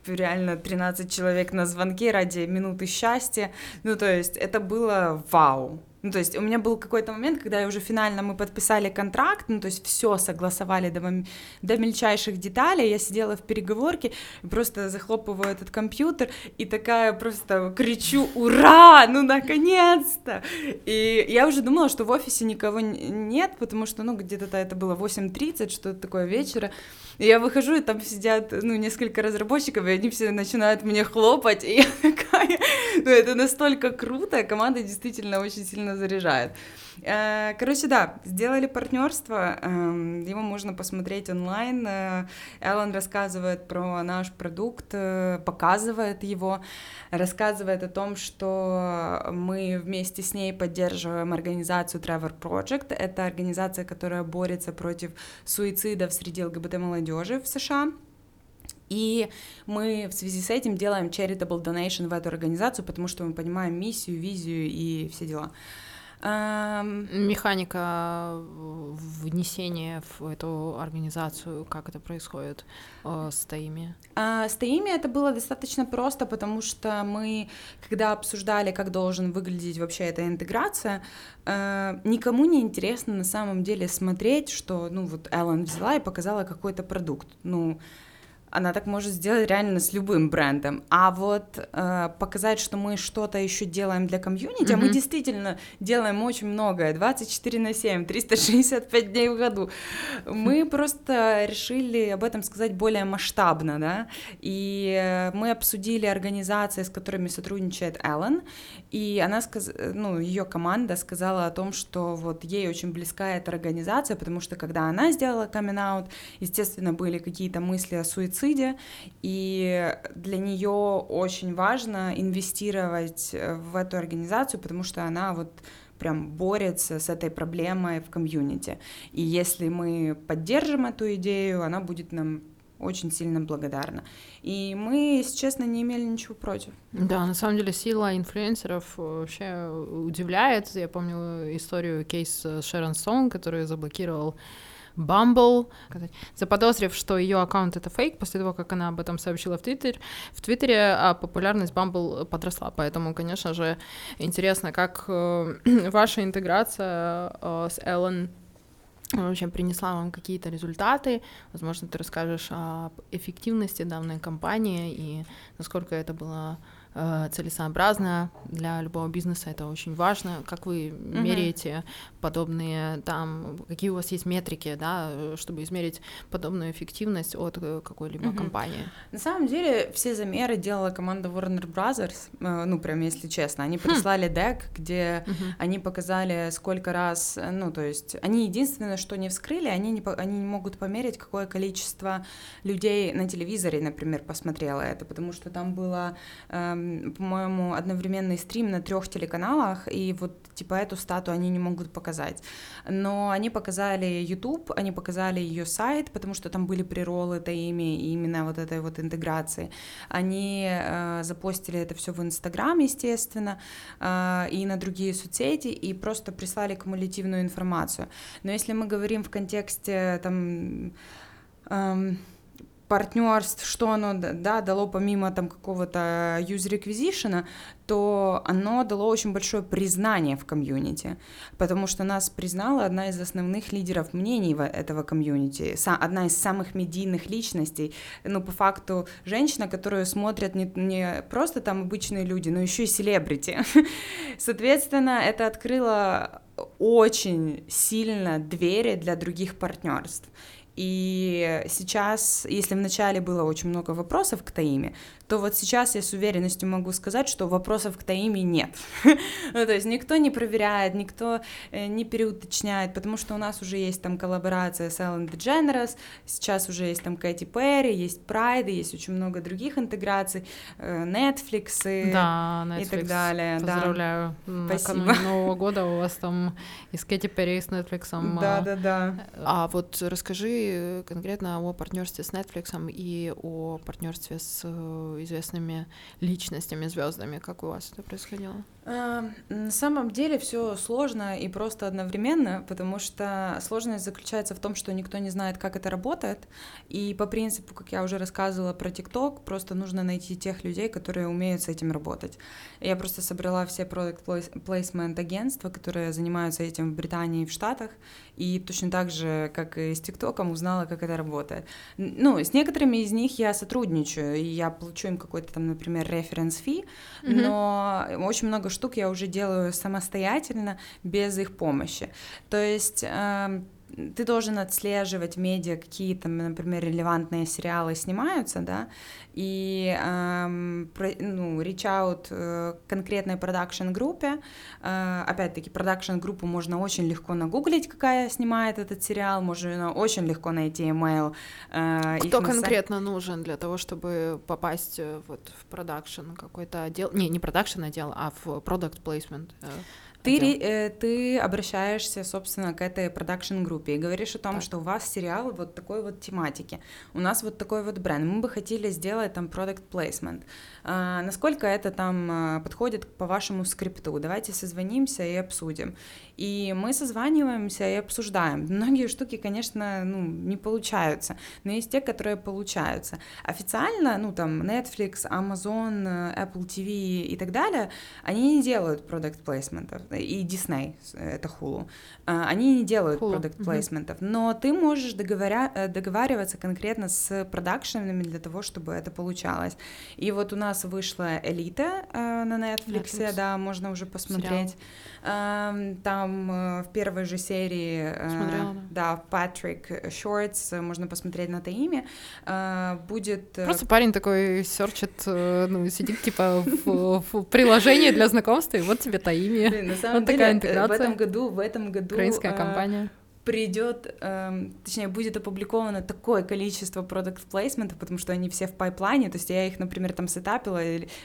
реально 13 человек на звонке ради минуты счастья. Ну, то есть это было вау. Ну, то есть у меня был какой-то момент, когда я уже финально мы подписали контракт, ну, то есть все согласовали до, до мельчайших деталей, я сидела в переговорке, просто захлопываю этот компьютер и такая просто кричу «Ура! Ну, наконец-то!» И я уже думала, что в офисе никого нет, потому что, ну, где-то это было 8.30, что-то такое вечера, и я выхожу, и там сидят, ну, несколько разработчиков, и они все начинают мне хлопать, и я такая... Ну, это настолько круто, команда действительно очень сильно заряжает. Э, короче, да, сделали партнерство, эм, его можно посмотреть онлайн. Э, Эллен рассказывает про наш продукт, э, показывает его, рассказывает о том, что мы вместе с ней поддерживаем организацию Trevor Project. Это организация, которая борется против суицидов среди ЛГБТ-молодежи в США. И мы в связи с этим делаем charitable donation в эту организацию, потому что мы понимаем миссию, визию и все дела. Механика внесения в эту организацию, как это происходит э, с ТАИМи? А, с ТАИМи это было достаточно просто, потому что мы, когда обсуждали, как должен выглядеть вообще эта интеграция, э, никому не интересно на самом деле смотреть, что, ну, вот Эллен взяла и показала какой-то продукт. Ну, она так может сделать реально с любым брендом. А вот э, показать, что мы что-то еще делаем для комьюнити, mm-hmm. а мы действительно делаем очень многое, 24 на 7, 365 дней в году. Мы просто решили об этом сказать более масштабно, да, и мы обсудили организации, с которыми сотрудничает Эллен, и она сказала, ну, ее команда сказала о том, что вот ей очень близка эта организация, потому что когда она сделала камин естественно, были какие-то мысли о суициде, суициде, и для нее очень важно инвестировать в эту организацию, потому что она вот прям борется с этой проблемой в комьюнити. И если мы поддержим эту идею, она будет нам очень сильно благодарна. И мы, если честно, не имели ничего против. Да, на самом деле сила инфлюенсеров вообще удивляет. Я помню историю кейс Шерон Сон, который заблокировал Bumble, заподозрив, что ее аккаунт это фейк, после того, как она об этом сообщила в Твиттере, в Твиттере а популярность Bumble подросла, поэтому, конечно же, интересно, как э, ваша интеграция э, с Эллен вообще принесла вам какие-то результаты. Возможно, ты расскажешь об эффективности данной компании и насколько это было Э, целесообразно для любого бизнеса, это очень важно. Как вы mm-hmm. меряете подобные там, какие у вас есть метрики, да, чтобы измерить подобную эффективность от э, какой-либо mm-hmm. компании? На самом деле все замеры делала команда Warner Brothers, э, ну прям если честно, они хм. прислали дек, где mm-hmm. они показали сколько раз, ну то есть они единственное, что не вскрыли, они не, они не могут померить, какое количество людей на телевизоре, например, посмотрело это, потому что там было эм, по-моему, одновременный стрим на трех телеканалах, и вот типа эту стату они не могут показать. Но они показали YouTube, они показали ее сайт, потому что там были приролы Таими и именно вот этой вот интеграции. Они э, запостили это все в Инстаграм, естественно, э, и на другие соцсети, и просто прислали кумулятивную информацию. Но если мы говорим в контексте там... Эм, партнерств, что оно да, дало помимо там какого-то user acquisition, то оно дало очень большое признание в комьюнити, потому что нас признала одна из основных лидеров мнений этого комьюнити, одна из самых медийных личностей, ну, по факту, женщина, которую смотрят не, не просто там обычные люди, но еще и селебрити. Соответственно, это открыло очень сильно двери для других партнерств. И сейчас, если вначале было очень много вопросов к Таиме, то вот сейчас я с уверенностью могу сказать, что вопросов к Таиме нет. ну, то есть никто не проверяет, никто э, не переуточняет, потому что у нас уже есть там коллаборация с Ellen DeGeneres, сейчас уже есть там Кэти Перри, есть Pride, есть очень много других интеграций, э, Netflix и, да, Netflix. и так далее. Поздравляю. Да. Спасибо. Нового года у вас там и с Кэти Перри, и с Netflix. Да, да, да. А вот расскажи конкретно о партнерстве с Netflix и о партнерстве с э, известными личностями, звездами, как у вас это происходило? А, на самом деле все сложно и просто одновременно, потому что сложность заключается в том, что никто не знает, как это работает, и по принципу, как я уже рассказывала про ТикТок, просто нужно найти тех людей, которые умеют с этим работать. Я просто собрала все продукт placement агентства, которые занимаются этим в Британии и в Штатах, и точно так же, как и с ТикТоком, узнала, как это работает. Ну, с некоторыми из них я сотрудничаю, и я получу им какой-то там, например, референс фи, mm-hmm. но очень много штук я уже делаю самостоятельно, без их помощи. То есть... Э, ты должен отслеживать медиа, какие там, например, релевантные сериалы снимаются, да, и эм, про, ну, reach out э, конкретной продакшн-группе. Э, опять-таки, продакшн-группу можно очень легко нагуглить, какая снимает этот сериал, можно очень легко найти email. Э, Кто конкретно сайт... нужен для того, чтобы попасть э, вот в продакшн какой-то отдел? Не, не продакшн отдел, а в product placement. Э. Ты, э, ты обращаешься, собственно, к этой продакшн-группе и говоришь о том, так. что у вас сериал вот такой вот тематики, у нас вот такой вот бренд, мы бы хотели сделать там product placement. А, насколько это там а, подходит по вашему скрипту? Давайте созвонимся и обсудим. И мы созваниваемся и обсуждаем. Многие штуки, конечно, ну, не получаются, но есть те, которые получаются. Официально, ну, там, Netflix, Amazon, Apple TV и так далее, они не делают продукт плейсментов, и Disney, это Hulu, а, они не делают продукт плейсментов, mm-hmm. но ты можешь договоря... Э, договариваться конкретно с продакшенами для того, чтобы это получалось. И вот у нас вышла «Элита» э, на Netflix, Netflix. да, можно уже посмотреть. Сериал. Там э, в первой же серии, э, Смотрела, да. Патрик Шортс, можно посмотреть на это имя, будет... Просто парень такой серчит, ну, сидит типа в, в приложении для знакомства, и вот тебе Таими. Блин, на самом вот деле, такая интеграция. в этом году, в этом году... Украинская компания придет, эм, точнее, будет опубликовано такое количество продукт плейсментов, потому что они все в пайплайне, то есть я их, например, там сетапила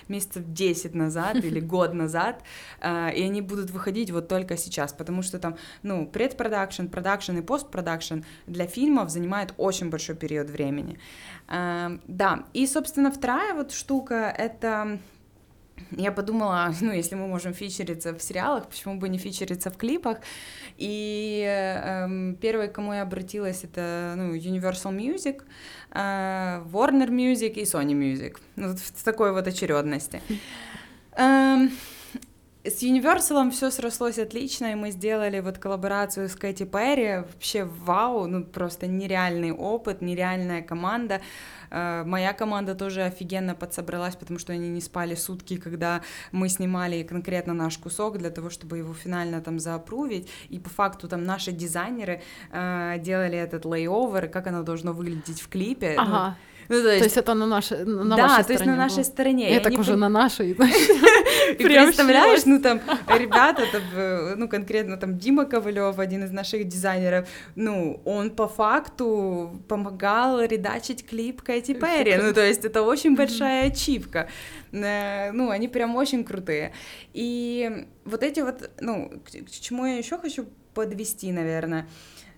месяцев 10 назад или год назад, э, и они будут выходить вот только сейчас, потому что там, ну, предпродакшн, продакшн и постпродакшн для фильмов занимает очень большой период времени. Э, да, и, собственно, вторая вот штука — это я подумала, ну, если мы можем фичериться в сериалах, почему бы не фичериться в клипах? И эм, первой, к кому я обратилась, это ну, Universal Music, э, Warner Music и Sony Music. Ну, в такой вот очередности. Эм, с Universal все срослось отлично, и мы сделали вот коллаборацию с Кэти Перри. Вообще вау, ну просто нереальный опыт, нереальная команда. Э, моя команда тоже офигенно подсобралась, потому что они не спали сутки, когда мы снимали конкретно наш кусок для того, чтобы его финально там заапрувить. И по факту там наши дизайнеры э, делали этот лейовер, как оно должно выглядеть в клипе. Ну, ага. Ну, ну, то, есть... то есть это на нашей на Да, вашей то есть на нашей было. стороне. Я так уже на нашей. И представляешь, ну там ребята, ну конкретно там Дима Ковалев, один из наших дизайнеров, ну он по факту помогал редачить клип Кэти Перри, ну то есть это очень большая ачивка. Э, ну, они прям очень крутые. И вот эти вот, ну, к чему я еще хочу подвести, наверное, Э,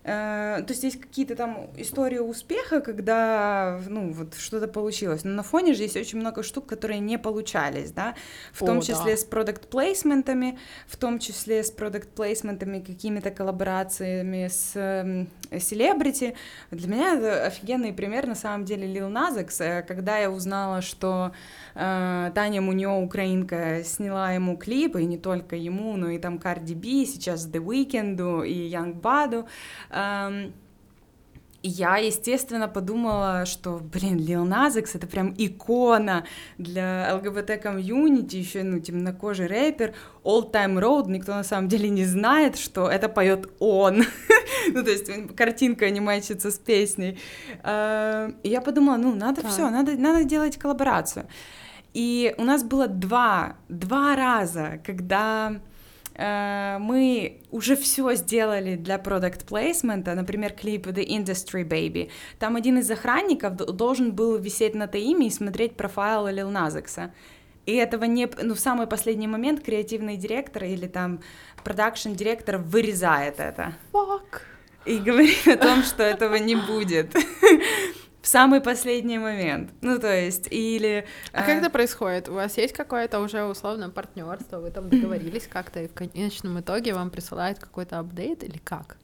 то есть есть какие-то там истории успеха, когда, ну, вот что-то получилось. Но на фоне же есть очень много штук, которые не получались, да, в О, том числе да. с продукт плейсментами в том числе с продукт плейсментами какими-то коллаборациями с селебрити. Для меня это офигенный пример, на самом деле, Lil Nas X, э, когда я узнала, что э, Таня Муньо, украинка, сняла ему клипы, и не только ему, но и там Cardi B, сейчас The Weeknd и Young Badu, я, естественно, подумала, что, блин, Лил Назекс — это прям икона для ЛГБТ-комьюнити, еще, ну, темнокожий рэпер, All Time Road, никто на самом деле не знает, что это поет он. ну, то есть картинка не с песней. И я подумала, ну, надо все, надо, надо делать коллаборацию. И у нас было два, два раза, когда мы уже все сделали для продукт плейсмента, например, клип The Industry Baby. Там один из охранников должен был висеть на Таиме и смотреть профайл Лил Назекса. И этого не... Ну, в самый последний момент креативный директор или там продакшн-директор вырезает это. Fuck. И говорит о том, что этого не будет в самый последний момент. Ну, то есть, или... А э... как это происходит? У вас есть какое-то уже условное партнерство, вы там договорились как-то, и в конечном итоге вам присылают какой-то апдейт или как?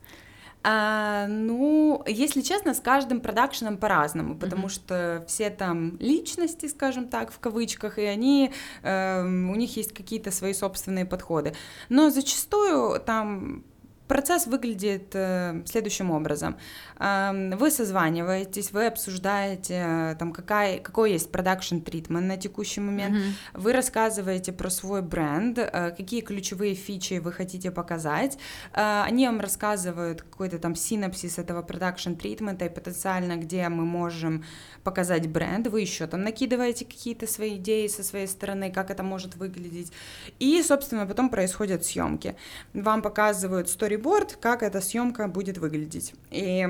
А, ну, если честно, с каждым продакшеном по-разному, потому mm-hmm. что все там личности, скажем так, в кавычках, и они, э, у них есть какие-то свои собственные подходы. Но зачастую там процесс выглядит э, следующим образом. Вы созваниваетесь, вы обсуждаете, э, там, какая, какой есть продакшн тритмент на текущий момент, mm-hmm. вы рассказываете про свой бренд, э, какие ключевые фичи вы хотите показать, они вам рассказывают какой-то там синапсис этого продакшн тритмента и потенциально, где мы можем показать бренд, вы еще там накидываете какие-то свои идеи со своей стороны, как это может выглядеть, и, собственно, потом происходят съемки. Вам показывают сториборд, как эта съемка будет выглядеть. И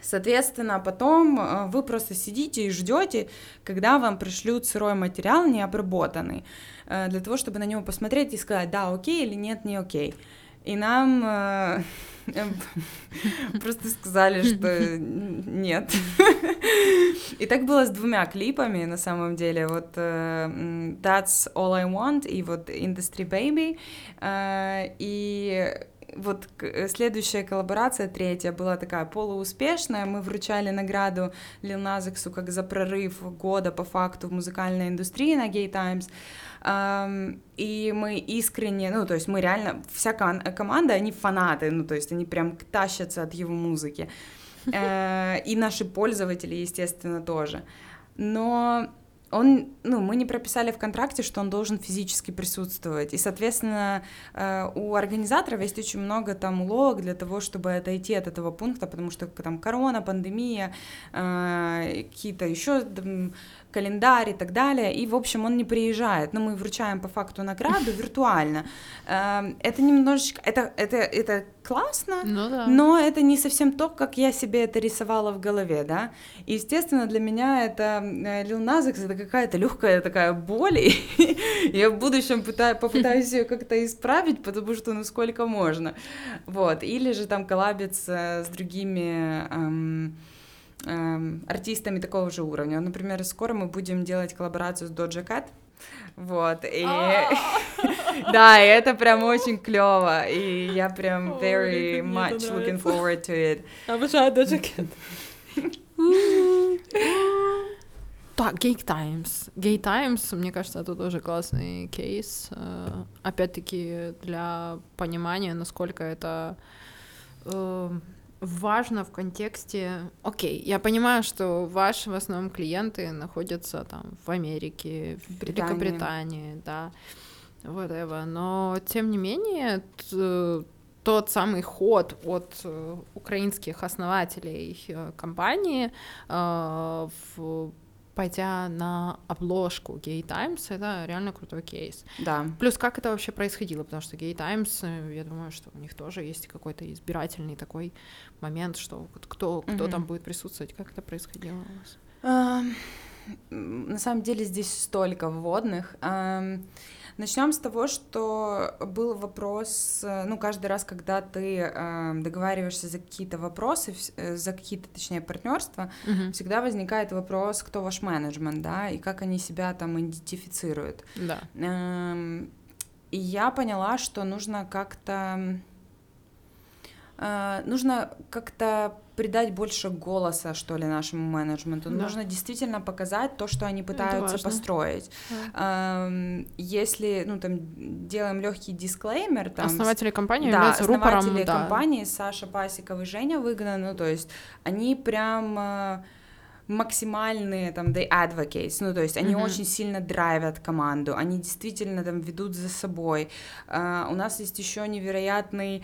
Соответственно, потом э, вы просто сидите и ждете, когда вам пришлют сырой материал необработанный, э, для того, чтобы на него посмотреть и сказать, да, окей или нет, не окей. И нам э, просто сказали, что нет. И так было с двумя клипами, на самом деле. Вот That's All I Want и вот Industry Baby. И вот э, следующая коллаборация, третья, была такая полууспешная. Мы вручали награду Лил Назексу как за прорыв года по факту в музыкальной индустрии на Gay Times. И мы искренне, ну, то есть мы реально, вся команда, они фанаты, ну, то есть они прям тащатся от его музыки. Uh, и наши пользователи, естественно, тоже. Но он, ну, мы не прописали в контракте, что он должен физически присутствовать. И, соответственно, э, у организаторов есть очень много там уловок для того, чтобы отойти от этого пункта, потому что там корона, пандемия, э, какие-то еще календарь и так далее, и, в общем, он не приезжает, но мы вручаем по факту награду виртуально. Эм, это немножечко, это, это, это классно, ну, да. но это не совсем то, как я себе это рисовала в голове, да, и, естественно, для меня это Lil Nas X, это какая-то легкая такая боль, и я в будущем пытаю, попытаюсь ее как-то исправить, потому что ну сколько можно, вот, или же там коллабиться с другими эм, Эм, артистами такого же уровня. Например, скоро мы будем делать коллаборацию с Doja Cat, вот, и... А! да, и это прям очень клево, и я прям very much looking forward to it. Обожаю Doja Cat. Так, Gay Times. Gay Times, мне кажется, это тоже классный кейс. Э, опять-таки, для понимания, насколько это э, важно в контексте... Окей, я понимаю, что ваши в основном клиенты находятся там в Америке, в Британии. Великобритании, да, whatever, но тем не менее тот самый ход от э, украинских основателей э, компании э, в пойдя на обложку Gay Times, это реально крутой кейс. Да. Плюс как это вообще происходило, потому что Gay Times, э, я думаю, что у них тоже есть какой-то избирательный такой момент, что кто, кто mm-hmm. там будет присутствовать, как это происходило у вас? Uh, на самом деле здесь столько вводных. Uh, Начнем с того, что был вопрос, э, ну, каждый раз, когда ты э, договариваешься за какие-то вопросы, э, за какие-то, точнее, партнерства, угу. всегда возникает вопрос, кто ваш менеджмент, да, и как они себя там идентифицируют. Да. Э, и я поняла, что нужно как-то э, нужно как-то придать больше голоса, что ли, нашему менеджменту. Да. Нужно действительно показать то, что они пытаются построить. Да. Эм, если, ну, там, делаем легкий дисклеймер, там... Основатели компании да, основатели рупором, компании да. Саша Пасиков и Женя Выгнан, ну, то есть они прям... Э, максимальные там they advocates, ну то есть они mm-hmm. очень сильно драйвят команду, они действительно там ведут за собой. Uh, у нас есть еще невероятный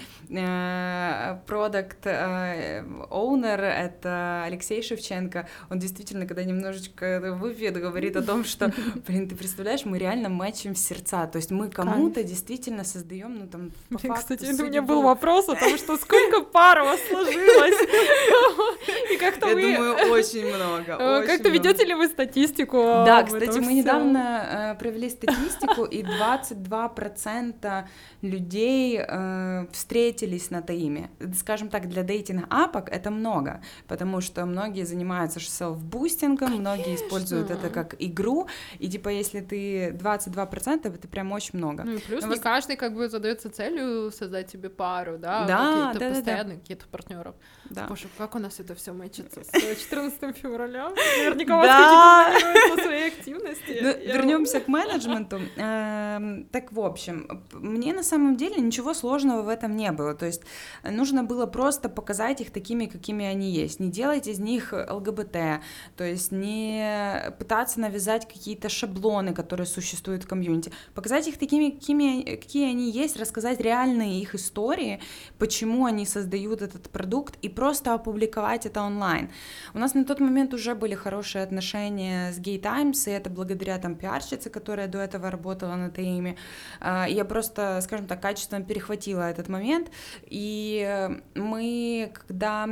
продукт uh, uh, это Алексей Шевченко. Он действительно, когда немножечко выпьет, говорит о том, что, блин, ты представляешь, мы реально матчим сердца, то есть мы кому-то действительно создаем, ну там. По факту, Кстати, у меня был вопрос о том, что сколько пар у вас сложилось, и как-то Я думаю, очень много много. Э, как-то ведете ли вы статистику? Да, кстати, мы недавно э, провели статистику, и 22% людей э, встретились на Taimi. Скажем так, для дейтинг-апок это много, потому что многие занимаются self-boosting ом, многие используют это как игру, и типа если ты 22%, это прям очень много. Ну и плюс не каждый как бы задается целью создать себе пару, да, да, да, да, постоянных да. каких-то партнеров. Да. Боже, как у нас это все мэчится с 14 февраля февраля. Наверняка вас какие-то своей активности. Ну, вернемся к менеджменту. Эм, так, в общем, мне на самом деле ничего сложного в этом не было. То есть нужно было просто показать их такими, какими они есть. Не делать из них ЛГБТ, то есть не пытаться навязать какие-то шаблоны, которые существуют в комьюнити. Показать их такими, какими, какие они есть, рассказать реальные их истории, почему они создают этот продукт, и просто опубликовать это онлайн. У нас на тот момент уже были хорошие отношения с Gay Times, и это благодаря там пиарщице, которая до этого работала на ТИМе. А, я просто, скажем так, качественно перехватила этот момент, и мы, когда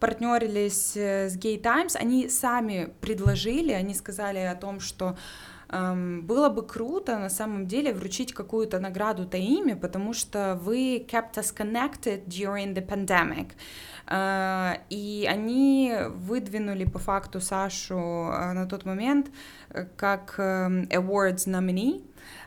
партнерились э, с Gay Times, они сами предложили, они сказали о том, что было бы круто на самом деле вручить какую-то награду Таиме, потому что вы kept us connected during the pandemic. Uh, и они выдвинули по факту Сашу uh, на тот момент э, как uh, awards nominee.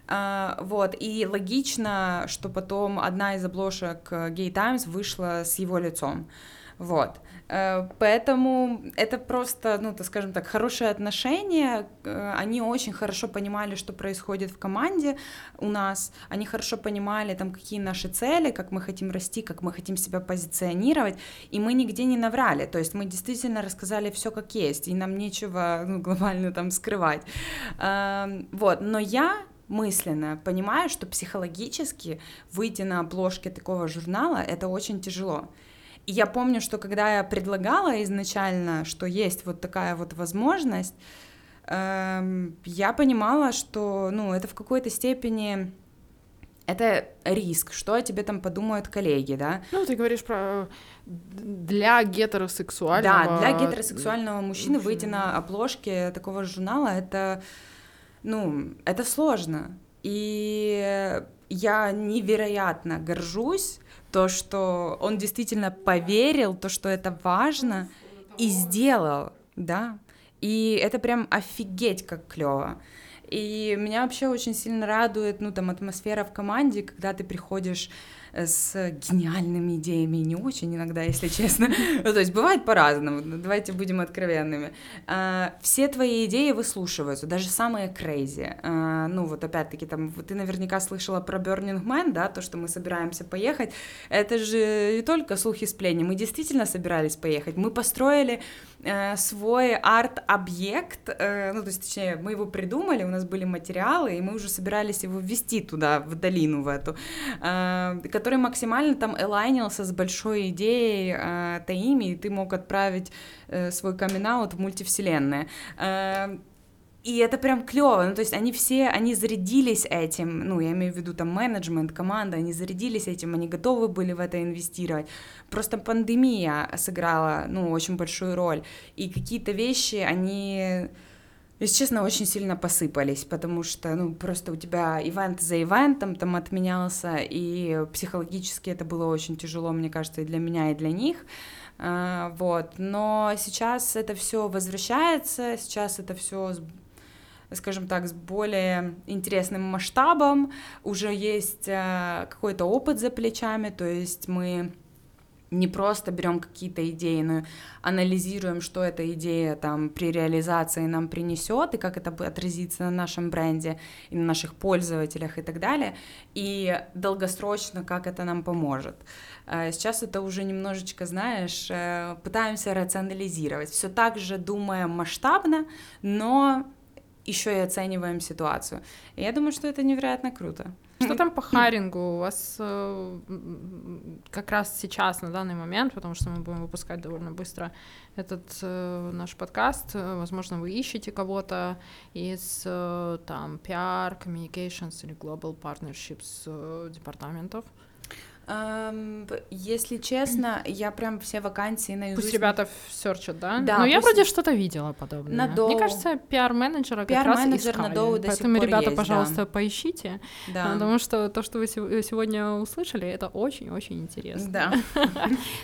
Uh, вот, и логично, что потом одна из обложек Gay Times вышла с его лицом. Вот. Э, поэтому это просто, ну, так скажем так, хорошие отношения. Э, они очень хорошо понимали, что происходит в команде у нас. Они хорошо понимали, там, какие наши цели, как мы хотим расти, как мы хотим себя позиционировать. И мы нигде не наврали. То есть мы действительно рассказали все как есть, и нам нечего ну, глобально там скрывать. Эм, вот. Но я мысленно понимаю, что психологически выйти на обложке такого журнала это очень тяжело. И я помню, что когда я предлагала изначально, что есть вот такая вот возможность, эм, я понимала, что, ну, это в какой-то степени это риск, что о тебе там подумают коллеги, да? Ну, ты говоришь про для гетеросексуального... Да, для гетеросексуального мужчины выйти на обложке такого журнала, это, ну, это сложно. И я невероятно горжусь то, что он действительно поверил, то, что это важно, и сделал, да. И это прям офигеть как клево. И меня вообще очень сильно радует, ну, там, атмосфера в команде, когда ты приходишь с гениальными идеями, не очень иногда, если честно. ну, то есть бывает по-разному, давайте будем откровенными. А, все твои идеи выслушиваются, даже самые крейзи. А, ну, вот опять-таки, там, ты наверняка слышала про Burning Man, да, то, что мы собираемся поехать. Это же не только слухи с сплетни, мы действительно собирались поехать. Мы построили э, свой арт-объект, э, ну, то есть, точнее, мы его придумали, у нас были материалы, и мы уже собирались его ввести туда, в долину в эту, э, который максимально там элайнился с большой идеей э, Таими, и ты мог отправить э, свой камин в мультивселенная. Э, и это прям клево, ну то есть они все, они зарядились этим, ну я имею в виду там менеджмент, команда, они зарядились этим, они готовы были в это инвестировать. Просто пандемия сыграла, ну, очень большую роль, и какие-то вещи, они если честно, очень сильно посыпались, потому что, ну, просто у тебя ивент за ивентом там отменялся, и психологически это было очень тяжело, мне кажется, и для меня, и для них. А, вот, но сейчас это все возвращается, сейчас это все скажем так, с более интересным масштабом, уже есть а, какой-то опыт за плечами, то есть мы не просто берем какие-то идеи, но анализируем, что эта идея там при реализации нам принесет и как это отразится на нашем бренде и на наших пользователях и так далее, и долгосрочно как это нам поможет. Э, сейчас это уже немножечко, знаешь, э, пытаемся рационализировать, все так же думаем масштабно, но еще и оцениваем ситуацию. И я думаю, что это невероятно круто. Что там по харингу? У вас э, как раз сейчас, на данный момент, потому что мы будем выпускать довольно быстро этот э, наш подкаст, возможно, вы ищете кого-то из э, там PR, Communications или Global Partnerships э, департаментов? Если честно, я прям все вакансии наизусть... Пусть ребята серчат, да? Да. Но ну, я вроде что-то видела подобное. На Доу... Мне кажется, пиар-менеджера как раз искали. на Доу до Поэтому, ребята, есть, пожалуйста, да. поищите. Да. Потому что то, что вы сегодня услышали, это очень-очень интересно. Да.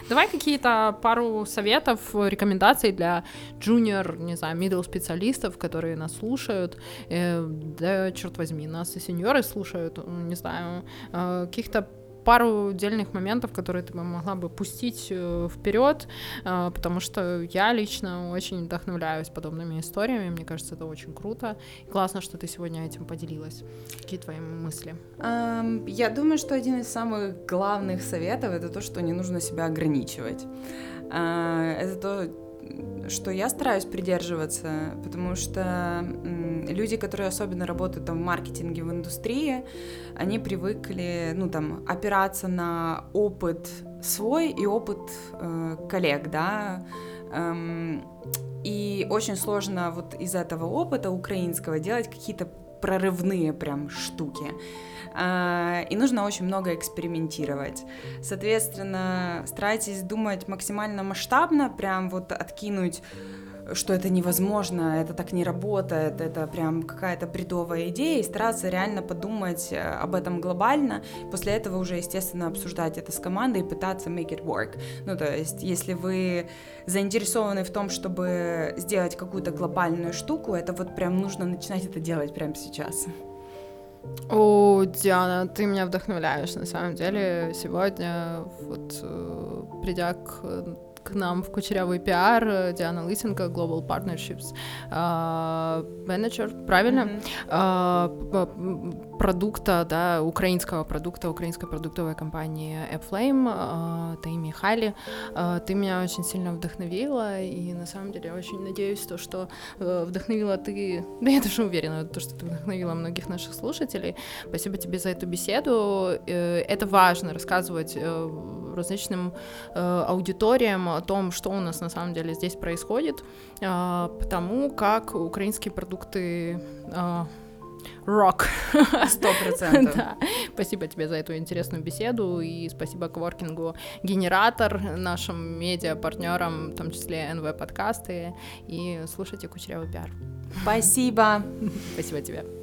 Давай какие-то пару советов, рекомендаций для junior, не знаю, middle специалистов, которые нас слушают. Э, да, черт возьми, нас и сеньоры слушают, не знаю, э, каких-то пару отдельных моментов, которые ты бы могла бы пустить э, вперед, э, потому что я лично очень вдохновляюсь подобными историями. Мне кажется, это очень круто. Классно, что ты сегодня этим поделилась. Какие твои мысли? Я думаю, что один из самых главных советов это то, что не нужно себя ограничивать. Uh, это то, что я стараюсь придерживаться, потому что люди, которые особенно работают там в маркетинге, в индустрии, они привыкли, ну там, опираться на опыт свой и опыт э, коллег, да, эм, и очень сложно вот из этого опыта украинского делать какие-то прорывные прям штуки. А, и нужно очень много экспериментировать. Соответственно, старайтесь думать максимально масштабно, прям вот откинуть что это невозможно, это так не работает, это прям какая-то бредовая идея, и стараться реально подумать э, об этом глобально, после этого уже, естественно, обсуждать это с командой и пытаться make it work. Ну, то есть, если вы заинтересованы в том, чтобы сделать какую-то глобальную штуку, это вот прям нужно начинать это делать прямо сейчас. О, Диана, ты меня вдохновляешь, на самом деле. Сегодня, вот, э, придя к к нам в Кучерявый пиар э, Диана Лысенко, Global Partnerships менеджер, uh, правильно? Mm-hmm. Продукта, да, украинского продукта, украинской продуктовой компании AppFlame, uh, Таими Хали. Uh, ты меня очень сильно вдохновила, и на самом деле я очень надеюсь, то, что uh, вдохновила ты, да я даже уверена, то, что ты вдохновила многих наших слушателей. Спасибо тебе за эту беседу. Uh, это важно рассказывать uh, различным аудиториям о том, что у нас на самом деле здесь происходит, а, потому как украинские продукты а, рок. Сто процентов. да. Спасибо тебе за эту интересную беседу и спасибо коворкингу Генератор, нашим медиа-партнерам, в том числе НВ подкасты и слушайте Кучерявый пиар. Спасибо. Спасибо тебе.